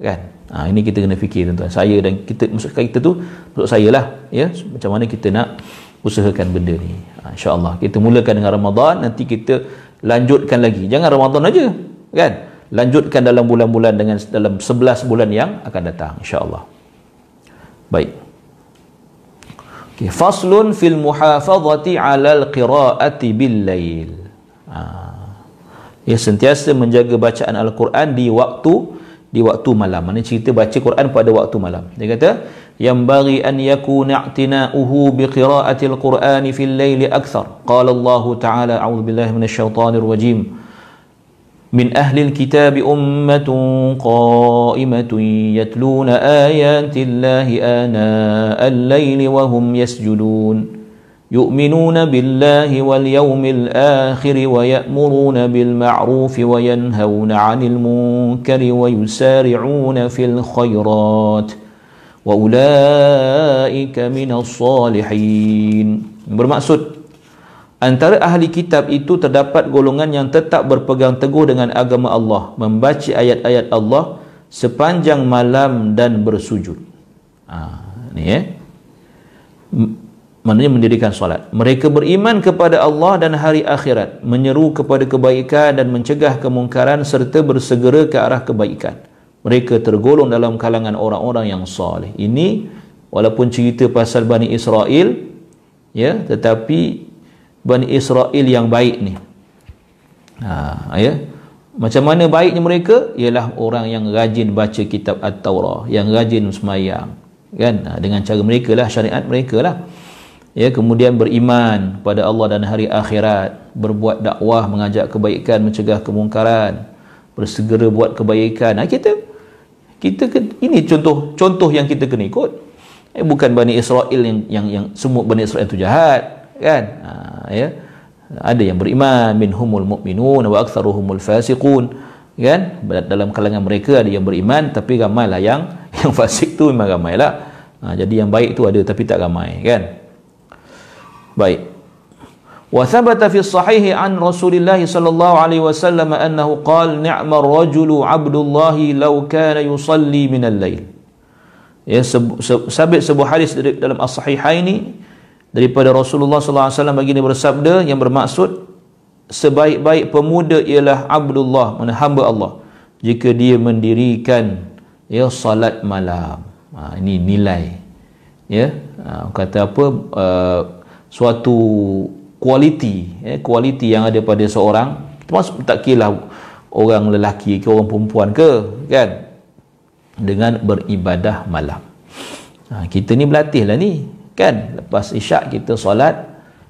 Kan? Ha, ini kita kena fikir tuan-tuan. Saya dan kita maksud kita tu maksud saya lah ya. Macam mana kita nak usahakan benda ni. Ha, insyaAllah. Kita mulakan dengan Ramadan nanti kita lanjutkan lagi. Jangan Ramadan aja kan? Lanjutkan dalam bulan-bulan dengan dalam 11 bulan yang akan datang insyaAllah. Baik. Okay. faslun fil muhafazati ala al-qira'ati bil lail. Ha ya sentiasa menjaga bacaan al-Quran di waktu di waktu malam. Mana cerita baca Quran pada waktu malam. Dia kata yang bagi an yakuna i'tina'uhu bi qira'ati al-Quran fi al-lail akthar. Qala Allah Ta'ala a'udzu billahi minasyaitonir rajim. من أهل الكتاب أمة قائمة يتلون آيات الله آناء الليل وهم يسجدون يؤمنون بالله واليوم الآخر ويأمرون بالمعروف وينهون عن المنكر ويسارعون في الخيرات وأولئك من الصالحين bermaksud antara ahli kitab itu terdapat golongan yang tetap berpegang teguh dengan agama Allah membaca ayat-ayat Allah sepanjang malam dan bersujud ha, ni eh Maknanya mendirikan solat. Mereka beriman kepada Allah dan hari akhirat menyeru kepada kebaikan dan mencegah kemungkaran serta bersegera ke arah kebaikan. Mereka tergolong dalam kalangan orang-orang yang soleh ini walaupun cerita pasal Bani Israel ya tetapi Bani Israel yang baik ni. Ha, ya. Macam mana baiknya mereka? Ialah orang yang rajin baca kitab At-Taurah yang rajin semayang kan? Ha, dengan cara mereka lah syariat mereka lah ya kemudian beriman pada Allah dan hari akhirat. Berbuat dakwah mengajak kebaikan mencegah kemungkaran. Bersegera buat kebaikan. Nah, kita kita ini contoh contoh yang kita kena ikut. Eh, bukan Bani Israel yang yang yang semua Bani Israel itu jahat kan? Ha, ya. Ada yang beriman minhumul mu'minun wa aktsaruhumul fasiqun kan? Dalam kalangan mereka ada yang beriman tapi ramailah yang yang fasik tu memang ramailah. Ha, jadi yang baik tu ada tapi tak ramai kan Baik. Wa thabata fi sahih an Rasulillah sallallahu alaihi wasallam annahu qala ni'mar rajulu 'abdullah law kana yusalli min al-lail. Ya sabit sebuah hadis dalam as-sahihaini daripada Rasulullah sallallahu alaihi wasallam begini bersabda yang bermaksud sebaik-baik pemuda ialah Abdullah mana hamba Allah jika dia mendirikan ya salat malam. Ha, ini nilai ya ha, kata apa uh, suatu kualiti eh, kualiti yang ada pada seorang termasuk tak kira orang lelaki ke orang perempuan ke kan? Dengan beribadah malam. Ha, kita ni berlatih lah ni kan? Lepas isyak kita solat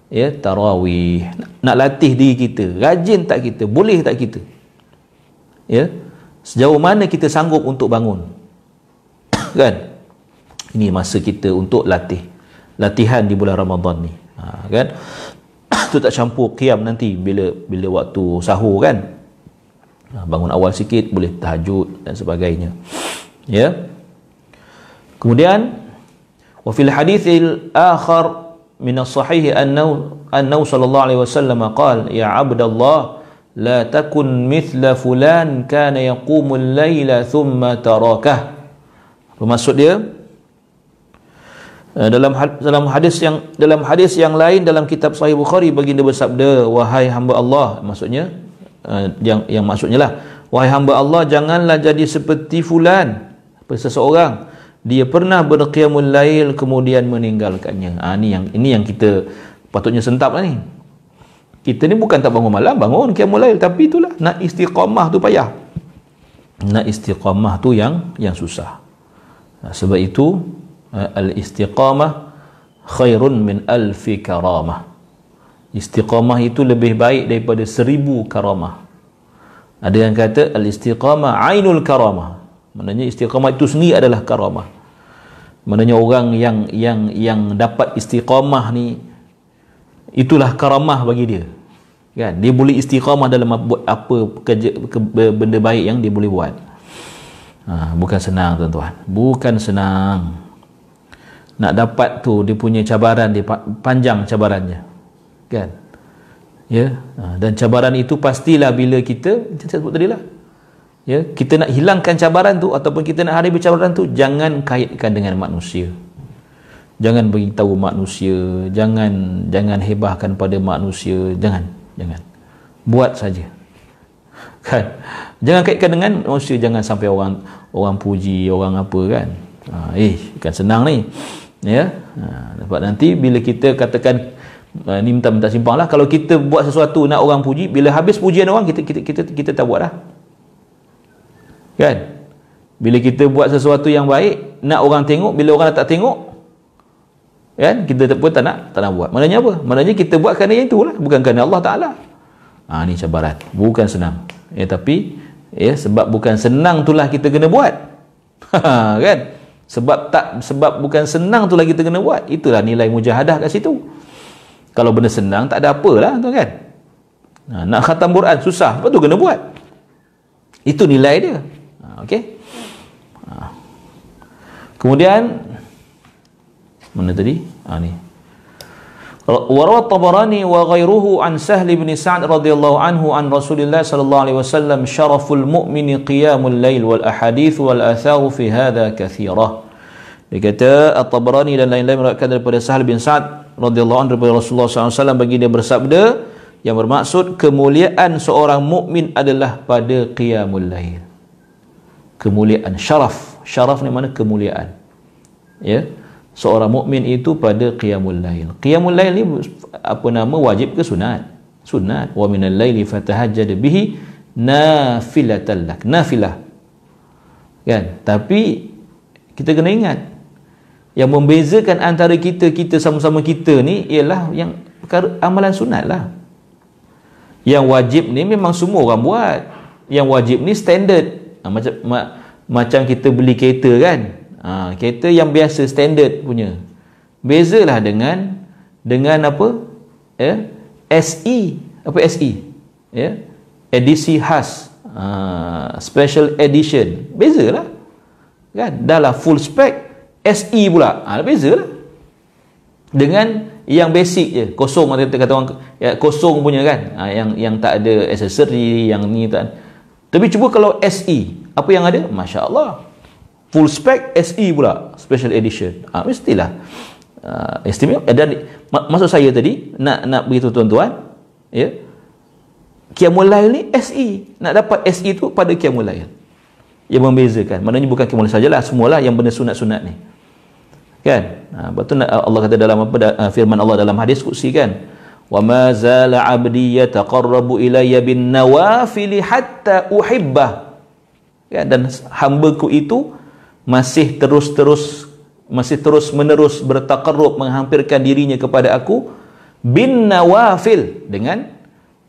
ya tarawih. Nak, nak latih diri kita rajin tak kita boleh tak kita? Ya? Sejauh mana kita sanggup untuk bangun? Kan? Ini masa kita untuk latih. Latihan di bulan Ramadan ni ha, kan? Tu tak campur qiyam nanti bila bila waktu sahur kan? Ha, bangun awal sikit boleh tahajud dan sebagainya. Ya? Kemudian wa fil hadits al akhar min as sahih annahu annahu sallallahu alaihi wasallam qala ya abdallah la takun mithla fulan kana al-laila thumma tarakah. Maksud dia dalam dalam hadis yang dalam hadis yang lain dalam kitab Sahih Bukhari baginda bersabda wahai hamba Allah maksudnya uh, yang yang maksudnya lah wahai hamba Allah janganlah jadi seperti fulan seseorang. Dia pernah berqiyamul lail kemudian meninggalkannya. Ah ni yang ini yang kita patutnya sentap lah ni. Kita ni bukan tak bangun malam bangun qiyamul lail tapi itulah nak istiqamah tu payah. Nak istiqamah tu yang yang susah. Sebab itu Eh, al-istiqamah khairun min alfi karamah. Istiqamah itu lebih baik daripada seribu karamah. Ada yang kata al-istiqamah ainul karamah. Maknanya istiqamah itu sendiri adalah karamah. Maknanya orang yang yang yang dapat istiqamah ni itulah karamah bagi dia. Kan? Dia boleh istiqamah dalam buat apa kerja ke, benda baik yang dia boleh buat. Ha, bukan senang tuan-tuan. Bukan senang nak dapat tu dia punya cabaran dia panjang cabarannya. Kan? Ya? Ha, dan cabaran itu pastilah bila kita macam saya sebut tadi lah. Ya? Kita nak hilangkan cabaran tu ataupun kita nak hadapi cabaran tu jangan kaitkan dengan manusia. Jangan beritahu manusia. Jangan jangan hebahkan pada manusia. Jangan jangan. Buat saja. Kan? Jangan kaitkan dengan manusia. Jangan sampai orang orang puji orang apa kan? Ha, eh kan senang ni ya? Ha, sebab nanti bila kita katakan uh, ni minta minta simpang lah kalau kita buat sesuatu nak orang puji bila habis pujian orang kita kita kita kita tak buat lah. Kan? Bila kita buat sesuatu yang baik nak orang tengok bila orang tak tengok kan? Kita pun tak nak tak nak buat. Maknanya apa? Maknanya kita buat kerana yang itulah bukan kerana Allah Ta'ala. Ha, ni cabaran. Bukan senang. Ya tapi ya sebab bukan senang itulah kita kena buat. Kan sebab tak sebab bukan senang tu lagi kita kena buat. Itulah nilai mujahadah kat situ. Kalau benda senang tak ada apalah tu kan? Ha, nak khatam Quran susah. Lepas tu kena buat. Itu nilai dia. Ha, ok ha. kemudian mana tadi? Ha, ni وروى الطبراني وغيره عن سهل بن سعد رضي الله عنه عن رسول الله صلى الله عليه وسلم شرف المؤمن قيام الليل والأحاديث والآثار في هذا كثيرة Dikata At-Tabarani dan lain-lain meriwayatkan daripada Sahal bin Sa'ad radhiyallahu anhu daripada Rasulullah SAW alaihi bagi dia bersabda yang bermaksud kemuliaan seorang mukmin adalah pada qiyamul lail. Kemuliaan syaraf, syaraf ni mana kemuliaan. Ya. Yeah? Seorang mukmin itu pada qiyamul lail. Qiyamul lail ni apa nama? Wajib ke sunat? Sunat. Wa minal laili fatahajjad bihi nafilatan lak. Nafilah. Kan? Tapi kita kena ingat yang membezakan antara kita kita sama-sama kita ni ialah yang perkara amalan sunat lah. Yang wajib ni memang semua orang buat. Yang wajib ni standard. Ha, macam ma, macam kita beli kereta kan ha, kereta yang biasa standard punya. Bezalah dengan dengan apa? Ya? SE apa SE ya? Edisi khas. Uh, special edition. Bezalah. Kan? Dah lah full spec SE pula. Ha, beza lah dengan yang basic je. Kosong kata, kata orang ya, kosong punya kan? Ha, yang yang tak ada aksesori yang ni tak tapi cuba kalau SE apa yang ada? Masya Allah full spec SE pula special edition. Ha, mestilah. Uh, istimewa. Dan maksud saya tadi nak nak beritahu tuan-tuan ya Qiyamul Lail ni SE nak dapat SE tu pada Qiyamul Lail yang membezakan. Maknanya bukan Qiyamul Lail sajalah semualah yang benda sunat-sunat ni. Kan? Ha, betul Allah kata dalam apa uh, firman Allah dalam hadis kursi kan? Wa ma zala abdi yataqarrabu ilayya bin nawafil hatta uhibbah kan? Dan hamba-ku itu masih terus-terus masih terus menerus bertakarrub menghampirkan dirinya kepada aku bin nawafil dengan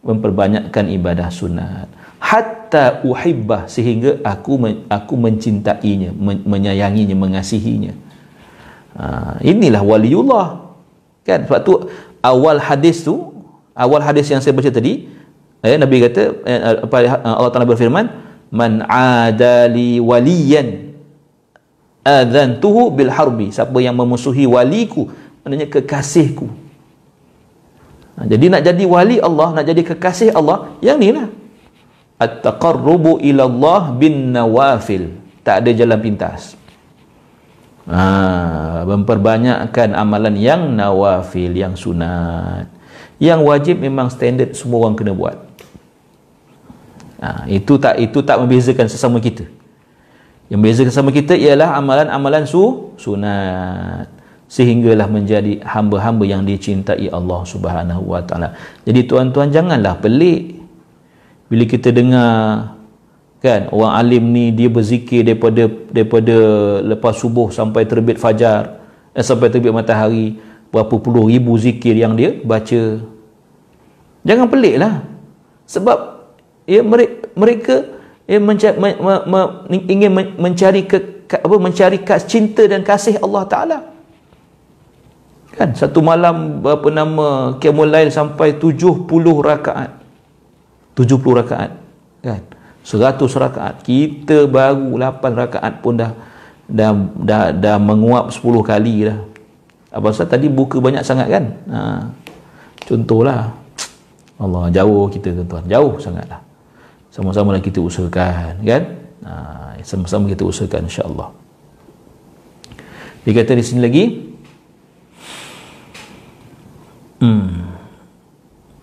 memperbanyakkan ibadah sunat. Hatta uhibbah sehingga aku aku mencintainya menyayanginya mengasihinya. Ha, inilah waliullah. Kan? Sebab tu awal hadis tu awal hadis yang saya baca tadi eh, Nabi kata eh, Allah Taala berfirman man adali waliyan adzantuhu bil harbi siapa yang memusuhi waliku maknanya kekasihku Ha, jadi nak jadi wali Allah, nak jadi kekasih Allah, yang ni lah. At-taqarrubu ila Allah bin nawafil. Tak ada jalan pintas. Ha, memperbanyakkan amalan yang nawafil, yang sunat. Yang wajib memang standard semua orang kena buat. Ha, itu tak itu tak membezakan sesama kita. Yang membezakan sesama kita ialah amalan-amalan su sunat sehinggalah menjadi hamba-hamba yang dicintai Allah Subhanahu wa taala. Jadi tuan-tuan janganlah pelik bila kita dengar kan orang alim ni dia berzikir daripada daripada lepas subuh sampai terbit fajar eh, sampai terbit matahari berapa puluh ribu zikir yang dia baca. Jangan peliklah. Sebab ya mereka mereka ya, mencari, me, me, me, ingin mencari ke, apa mencari cinta dan kasih Allah taala. Kan satu malam apa nama qiyamul lail sampai 70 rakaat. 70 rakaat kan? 100 rakaat. Kita baru 8 rakaat pun dah dah dah, dah menguap 10 kali dah. Apa sebab tadi buka banyak sangat kan? Ha. contohlah Allah jauh kita tuan jauh sangatlah sama-sama lah kita usahakan kan ha. sama-sama kita usahakan insya-Allah dia kata di sini lagi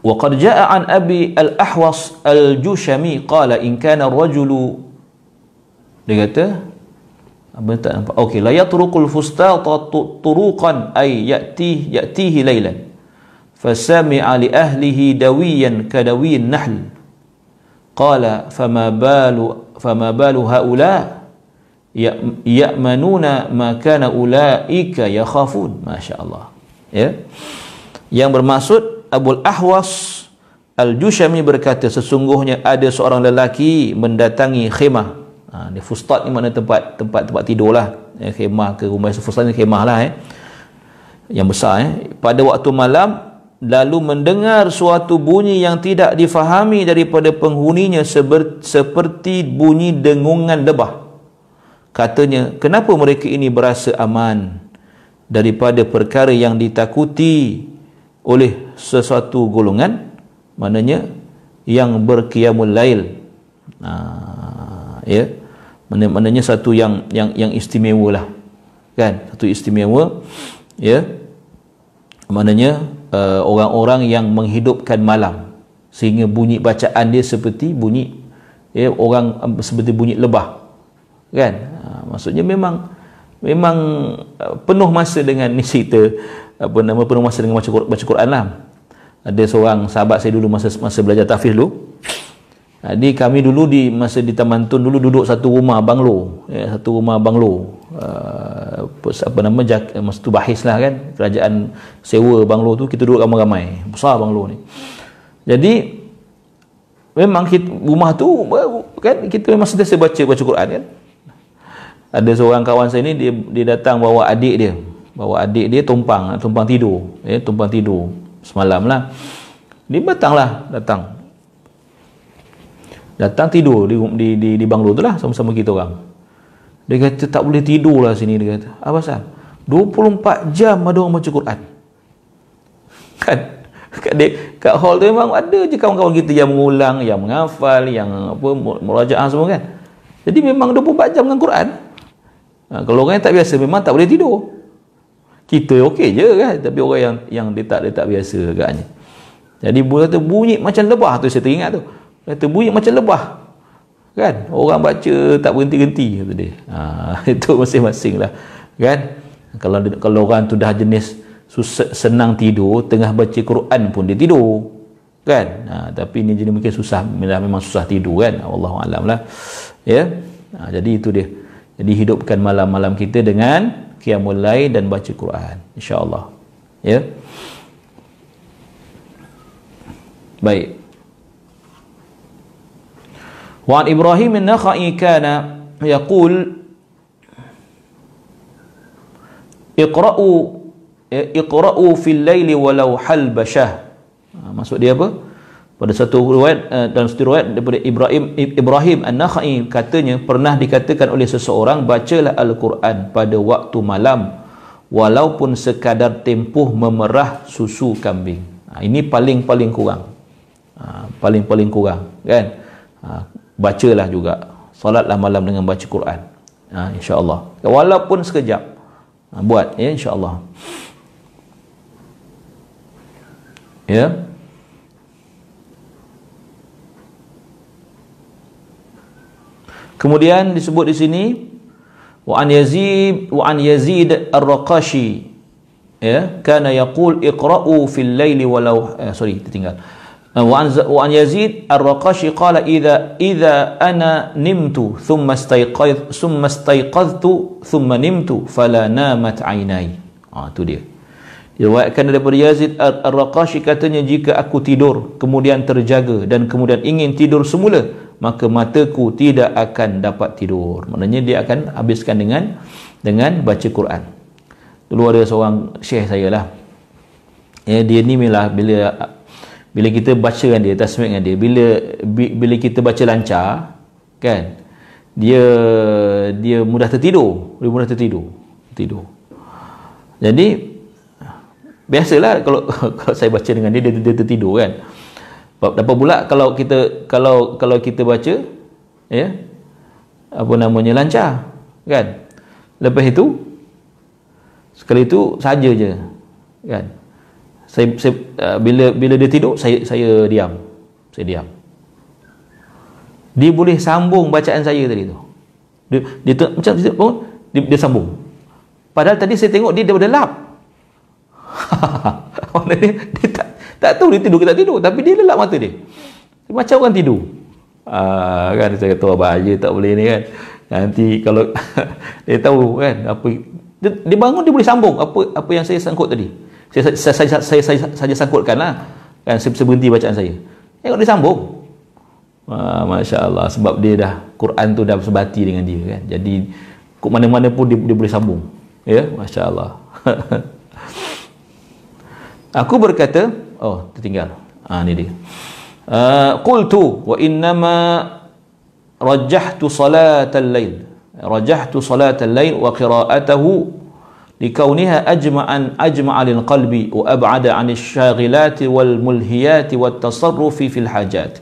وقد جاء عن أبي الأحوص الجشمي قال إن كان الرجل dia kata apa tak nampak okey la yatruqul fustata turuqan ay yati yatihi laylan fasami'a li ahlihi dawiyan kadawiyin nahl qala fama balu fama balu haula? Ya'manuna ma kana ulaika yakhafun. masya-Allah. Ya. Yang bermaksud Abul Ahwas Al-Jushami berkata sesungguhnya ada seorang lelaki mendatangi khemah. Ha, ni fustat ni mana tempat tempat tempat tidur lah eh, khemah ke rumah fustat ni khemah lah eh. yang besar eh. pada waktu malam lalu mendengar suatu bunyi yang tidak difahami daripada penghuninya seperti bunyi dengungan lebah. Katanya kenapa mereka ini berasa aman daripada perkara yang ditakuti oleh sesuatu golongan? Maknanya yang berqiyamul lail. Ha, ya. Maknanya satu yang yang yang istimewa lah kan? Satu istimewa ya. Maknanya uh, orang-orang yang menghidupkan malam. Sehingga bunyi bacaan dia seperti bunyi ya orang um, seperti bunyi lebah. Kan? Uh, maksudnya memang memang uh, penuh masa dengan ni cerita apa nama penuh masa dengan baca baca Quran lah. Ada seorang sahabat saya dulu masa masa belajar tahfiz dulu. Jadi kami dulu di masa di Taman Tun dulu duduk satu rumah banglo ya, satu rumah banglo. Uh, apa nama jak, masa tu bahis lah kan kerajaan sewa banglo tu kita duduk ramai-ramai besar banglo ni. Jadi memang kita, rumah tu kan kita memang sentiasa baca baca Quran kan. Ada seorang kawan saya ni dia dia datang bawa adik dia bawa adik dia tumpang tumpang tidur ya tumpang tidur semalam lah. Dia datang lah datang. Datang tidur di di di, di banglo tu lah sama-sama kita orang dia kata tak boleh tidur lah sini dia kata. Apa pasal 24 jam ada orang baca Quran. Kan? Kat, dia, kat hall tu memang ada je kawan-kawan kita yang mengulang yang menghafal yang apa merajaah semua kan. Jadi memang 24 jam dengan Quran. Ha, kalau orang yang tak biasa memang tak boleh tidur. Kita okey je kan tapi orang yang yang dia tak dia tak biasa agaknya. Jadi bunyi bunyi macam lebah tu saya teringat tu. Kata bunyi macam lebah kan? Orang baca tak berhenti-henti kata dia. Ha, itu masing-masing lah. Kan? Kalau kalau orang tu dah jenis susah, senang tidur tengah baca Quran pun dia tidur. Kan? Ha, tapi ni jenis mungkin susah memang susah tidur kan? Allah alam lah. Ya? Ha, jadi itu dia. Jadi hidupkan malam-malam kita dengan qiyamul lail dan baca Quran. insya-Allah. Ya? Baik وعن إبراهيم النخعي كان يقول اقرأوا اقرأوا في الليل ولو حلبشة maksud dia apa pada satu riwayat eh, dalam satu riwayat daripada Ibrahim Ibrahim An-Nakhai katanya pernah dikatakan oleh seseorang bacalah al-Quran pada waktu malam walaupun sekadar tempuh memerah susu kambing ha, ini paling-paling kurang ha, paling-paling kurang kan ha, bacalah juga. Solatlah malam dengan baca Quran. Ha, insyaAllah. Walaupun sekejap. Ha, buat ya insyaAllah. Ya? Kemudian disebut di sini wa an yazid wa an yazid ar-raqashi. Ya? Kana yaqul iqra'u fil laili walau eh, sorry tertinggal وعن يزيد الرقاشي قال إذا إذا أنا نمت ثم استيقظ ثم استيقظت ثم نمت فلا نامت عيناي ah tu dia diriwayatkan daripada Yazid Ar-Raqashi katanya jika aku tidur kemudian terjaga dan kemudian ingin tidur semula maka mataku tidak akan dapat tidur maknanya dia akan habiskan dengan dengan baca Quran dulu ada seorang syekh saya lah ya, dia ni bila bila bila kita baca dengan dia tasmid dengan dia bila bila kita baca lancar kan dia dia mudah tertidur. Dia mudah tertidur. Tidur. Jadi biasalah kalau kalau saya baca dengan dia dia, dia tertidur kan. Dapat pula kalau kita kalau kalau kita baca ya apa namanya lancar kan. Lepas itu sekali itu saja je kan saya, saya uh, bila bila dia tidur saya saya diam. Saya diam. Dia boleh sambung bacaan saya tadi tu. Dia, dia tu, macam dia, oh, dia, dia sambung. Padahal tadi saya tengok dia daripada lap. Dia, dia tak, tak tahu dia tidur ke tak tidur tapi dia lelap mata dia. Macam orang tidur. Uh, kan saya kata bahaya tak boleh ni kan. Nanti kalau dia tahu kan apa dia, dia bangun dia boleh sambung apa apa yang saya sangkut tadi saya saya saya, saya, saya saja sangkutkan lah kan saya berhenti bacaan saya. Tengok dia sambung. Wah, Masya Allah sebab dia dah Quran tu dah sebati dengan dia kan. Jadi kok mana-mana pun dia, dia boleh sambung. Ya Masya Allah aku berkata oh tertinggal. Ah ni dia. Uh, qultu wa innama rajahtu salatal lail rajahtu salatal lail wa qira'atahu لكونها أجمع أجمع للقلب وأبعد عن الشاغلات والملهيات والتصرف في الحاجات.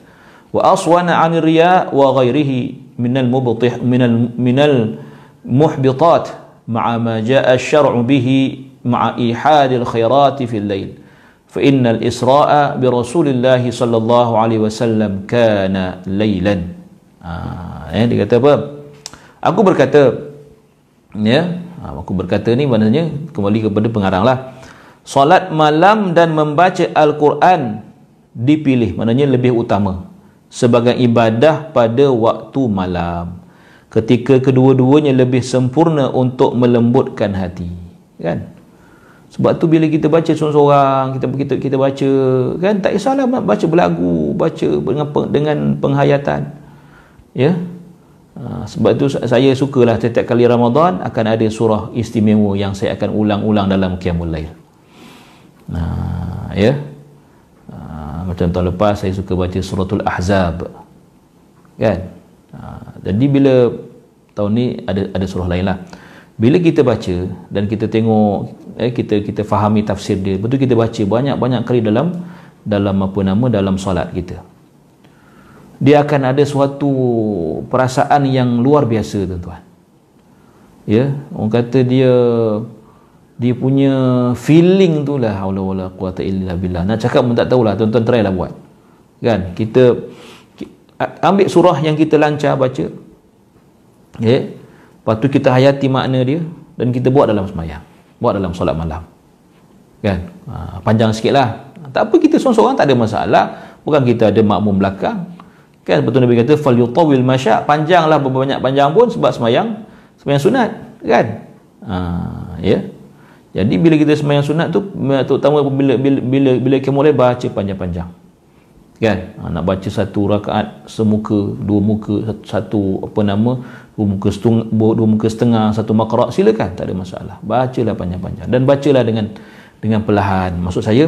وأصون عن الرياء وغيره من المبطح من من المحبطات مع ما جاء الشرع به ma'a ihadil khairati fil lail fa innal isra'a bi rasulillah sallallahu alaihi wasallam kana lailan ha, eh, dia kata apa berkata ya ha, aku berkata ni maknanya kembali kepada pengarang lah. Solat malam dan membaca Al-Quran dipilih maknanya lebih utama sebagai ibadah pada waktu malam. Ketika kedua-duanya lebih sempurna untuk melembutkan hati kan? Sebab tu bila kita baca seorang-seorang kita kita kita baca kan? Tak kisahlah baca berlagu baca dengan dengan penghayatan ya ha, sebab tu saya sukalah setiap kali Ramadan akan ada surah istimewa yang saya akan ulang-ulang dalam qiyamul lail. Nah ya? Ha, macam tahun lepas saya suka baca suratul ahzab kan? Ha, jadi bila tahun ni ada ada surah lain lah. Bila kita baca dan kita tengok eh, kita kita fahami tafsir dia betul kita baca banyak-banyak kali dalam dalam apa nama dalam solat kita dia akan ada suatu perasaan yang luar biasa tuan-tuan. Ya orang kata dia dia punya feeling tu lah haula wala quwata illa billah. Nak cakap pun tak tahulah tuan-tuan try lah buat. Kan? Kita ambil surah yang kita lancar baca. Ya? Lepas tu kita hayati makna dia dan kita buat dalam semayang. Buat dalam solat malam. Kan? Ha, panjang sikit lah. Tak apa kita seorang-seorang tak ada masalah. Bukan kita ada makmum belakang kan? Betul Nabi kata fal yutawil masya. Panjanglah berapa banyak panjang pun sebab semayang semayang sunat kan? Ha, ya. Jadi bila kita semayang sunat tu terutama bila bila bila, bila kita mulai baca panjang-panjang. Kan? Ha, nak baca satu rakaat semuka dua muka satu, apa nama dua muka setengah, dua muka setengah satu makrak silakan tak ada masalah. Bacalah panjang-panjang dan bacalah dengan dengan perlahan. Maksud saya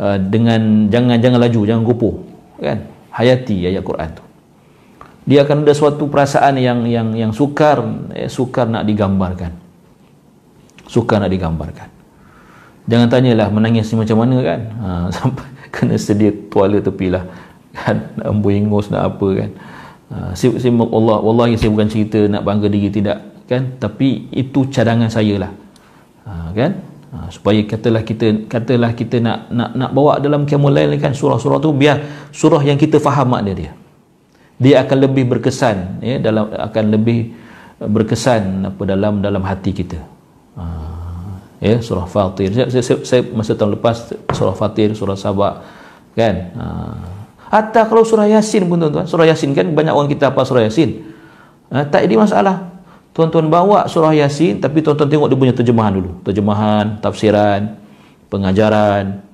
uh, dengan jangan jangan laju jangan gopoh kan hayati ayat Quran tu. Dia akan ada suatu perasaan yang yang yang sukar eh, sukar nak digambarkan. Sukar nak digambarkan. Jangan tanyalah menangis macam mana kan? Ha, sampai kena sedia tuala tepilah kan? Nak embu nak apa kan? Uh, saya, Allah wallahi saya bukan cerita nak bangga diri tidak kan? Tapi itu cadangan saya lah. Uh, kan uh, supaya katalah kita katalah kita nak nak nak bawa dalam kiamul lain kan surah-surah tu biar surah yang kita faham makna dia. Dia akan lebih berkesan ya dalam akan lebih berkesan apa dalam dalam hati kita. Uh, ya surah fatir. Saya, saya, saya masa tahun lepas surah fatir surah sabak kan? Ha. atau kalau surah yasin pun tuan-tuan surah yasin kan banyak orang kita apa surah yasin. Ha, tak ada masalah tuan-tuan bawa surah yasin tapi tuan-tuan tengok dia punya terjemahan dulu. Terjemahan tafsiran pengajaran.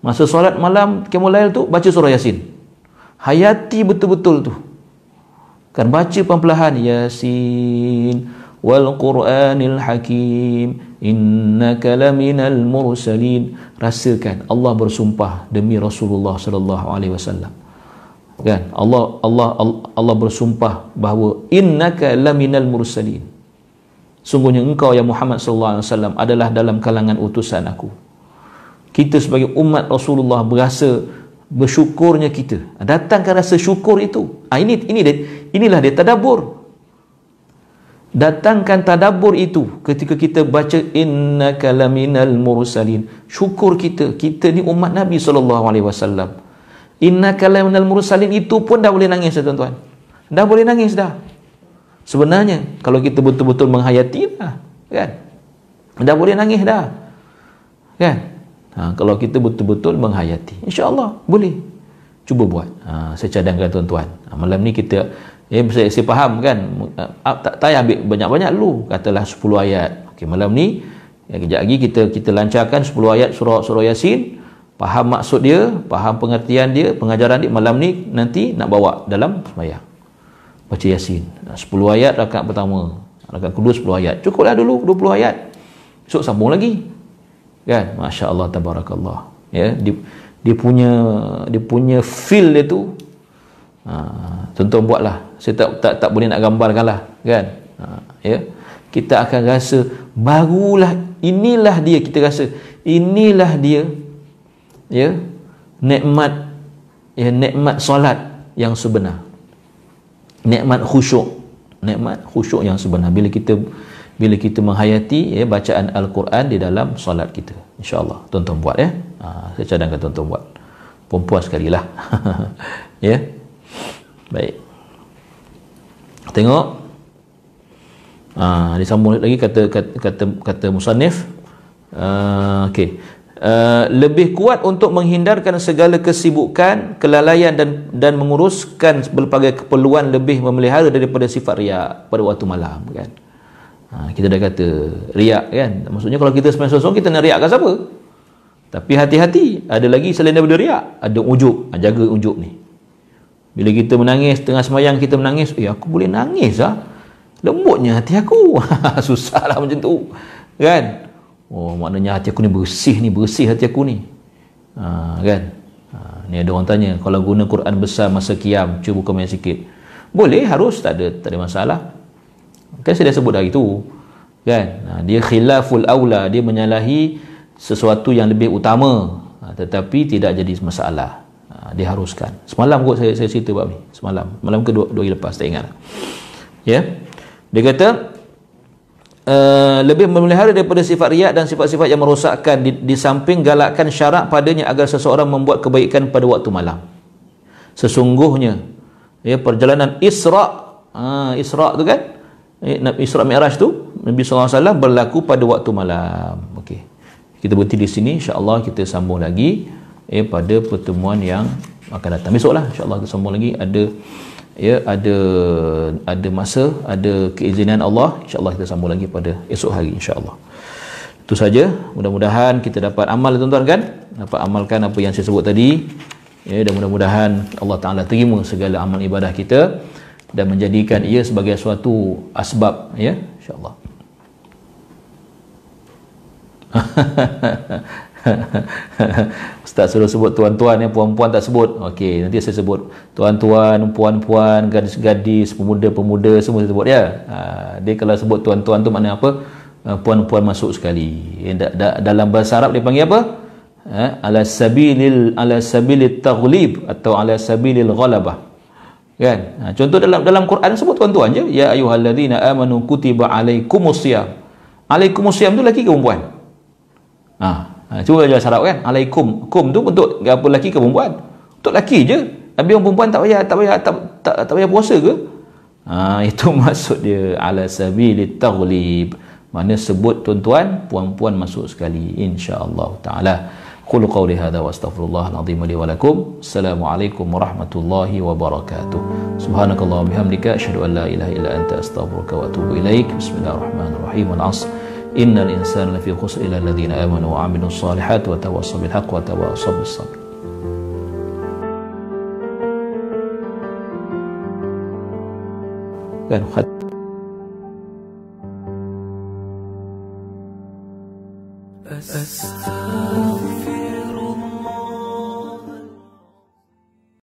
Masa solat malam kemulail tu baca surah yasin. Hayati betul-betul tu. Kan baca pelan-pelan yasin wal qur'anil hakim innaka laminal mursalin. Rasakan Allah bersumpah demi Rasulullah sallallahu alaihi wasallam kan? Allah Allah Allah bersumpah bahawa innaka laminal mursalin. Sungguhnya engkau ya Muhammad sallallahu alaihi wasallam adalah dalam kalangan utusan aku. Kita sebagai umat Rasulullah berasa bersyukurnya kita. Datangkan rasa syukur itu. Ha, ini ini inilah dia tadabbur. Datangkan tadabbur itu ketika kita baca innaka laminal mursalin. Syukur kita kita ni umat Nabi sallallahu alaihi wasallam innaka laminal mursalin. Itu pun dah boleh nangis dah tuan-tuan. Dah boleh nangis dah. Sebenarnya kalau kita betul-betul menghayati dah kan? Dah boleh nangis dah. Kan? Ha, kalau kita betul-betul menghayati insya-Allah boleh. Cuba buat. Ha, saya cadangkan tuan-tuan. Ha, malam ni kita Ya, saya, saya faham kan. Ah, tak payah ambil banyak-banyak dulu. Katalah 10 ayat. Okey, malam ni ya, kejap lagi kita kita lancarkan 10 ayat surah surah Yasin. Faham maksud dia, faham pengertian dia, pengajaran dia malam ni nanti nak bawa dalam sembahyang. Baca Yasin. 10 ayat rakaat pertama. Rakaat kedua 10 ayat. Cukuplah dulu 20 ayat. Esok sambung lagi. Kan? Masya-Allah tabarakallah. Ya, dia, dia punya dia punya feel dia tu ha, tuan buatlah saya tak tak tak boleh nak gambarkan lah kan ha, ya kita akan rasa barulah inilah dia kita rasa inilah dia ya nikmat ya nikmat solat yang sebenar nikmat khusyuk nikmat khusyuk yang sebenar bila kita bila kita menghayati ya, bacaan Al-Quran di dalam solat kita. InsyaAllah. Tuan-tuan buat ya. Ha, saya cadangkan tuan-tuan buat. Perempuan sekali lah. ya. Baik. Tengok. Ha, disambung lagi kata kata kata, kata Musanif. Uh, Okey. Uh, lebih kuat untuk menghindarkan segala kesibukan, kelalaian dan dan menguruskan berbagai keperluan lebih memelihara daripada sifat riak pada waktu malam kan. Ha, kita dah kata riak kan. Maksudnya kalau kita sembahyang sosong kita nak riakkan siapa? Tapi hati-hati, ada lagi selain daripada riak, ada ujub. Ha, jaga ujub ni. Bila kita menangis tengah semayang kita menangis, eh aku boleh nangis ah. Lembutnya hati aku. Susahlah macam tu. Kan? Oh, maknanya hati aku ni bersih ni, bersih hati aku ni. Ha, kan? Ha, ni ada orang tanya, kalau guna Quran besar masa kiam, cuba komen sikit. Boleh, harus, tak ada tak ada masalah. Kan saya dah sebut hari tu. Kan? Ha, dia khilaful aula, dia menyalahi sesuatu yang lebih utama. Ha, tetapi tidak jadi masalah. Ha, diharuskan. Semalam kot saya, saya cerita bab ni. Semalam. Malam ke dua, dua hari lepas, tak ingat. Ya? Dia kata, Uh, lebih memelihara daripada sifat riak dan sifat-sifat yang merosakkan. Di, di samping galakkan syarat padanya agar seseorang membuat kebaikan pada waktu malam. Sesungguhnya ya perjalanan Isra uh, Isra tu kan? Eh, Isra Mi'raj tu Nabi SAW berlaku pada waktu malam. Okey. Kita berhenti di sini. insya-Allah kita sambung lagi eh, pada pertemuan yang akan datang. Besoklah insya-Allah kita sambung lagi. Ada ya ada ada masa ada keizinan Allah insyaallah kita sambung lagi pada esok hari insyaallah. Itu saja. Mudah-mudahan kita dapat amal tuan-tuan kan? Dapat amalkan apa yang saya sebut tadi. Ya dan mudah-mudahan Allah taala terima segala amal ibadah kita dan menjadikan ia sebagai suatu asbab ya insyaallah Ustaz suruh sebut tuan-tuan yang puan-puan tak sebut. Okey, nanti saya sebut tuan-tuan, puan-puan, gadis-gadis, pemuda-pemuda semua saya sebut ya. Ha, dia kalau sebut tuan-tuan tu makna apa? Ha, puan-puan masuk sekali. Da, dalam bahasa Arab dia panggil apa? Ha, ala sabilil ala sabilit taghlib atau ala sabilil ghalabah. Kan? Ha, contoh dalam dalam Quran sebut tuan-tuan je. Ya ayyuhallazina amanu kutiba alaikumusiyam. Alaikumusiyam tu lelaki ke perempuan? Ha, Ha, cuba baca Arab kan. Alaikum. Kum tu untuk apa lelaki ke perempuan? Untuk lelaki je. Tapi orang perempuan tak payah tak payah tak tak, tak payah puasa ke? Ha, itu maksud dia ala sabili taghlib. Mana sebut tuan-tuan, puan-puan masuk sekali insya-Allah taala. Qul qawli hadha wa astaghfirullah al-azim li wa lakum. Assalamualaikum warahmatullahi wabarakatuh. Subhanakallah bihamdika asyhadu an la ilaha illa anta astaghfiruka wa atubu ilaik. Bismillahirrahmanirrahim. Al-'asr. إن الإنسان لفي خسر إلا الذين آمنوا وعملوا الصالحات وتواصوا بالحق وتواصوا بالصبر. كانوا خد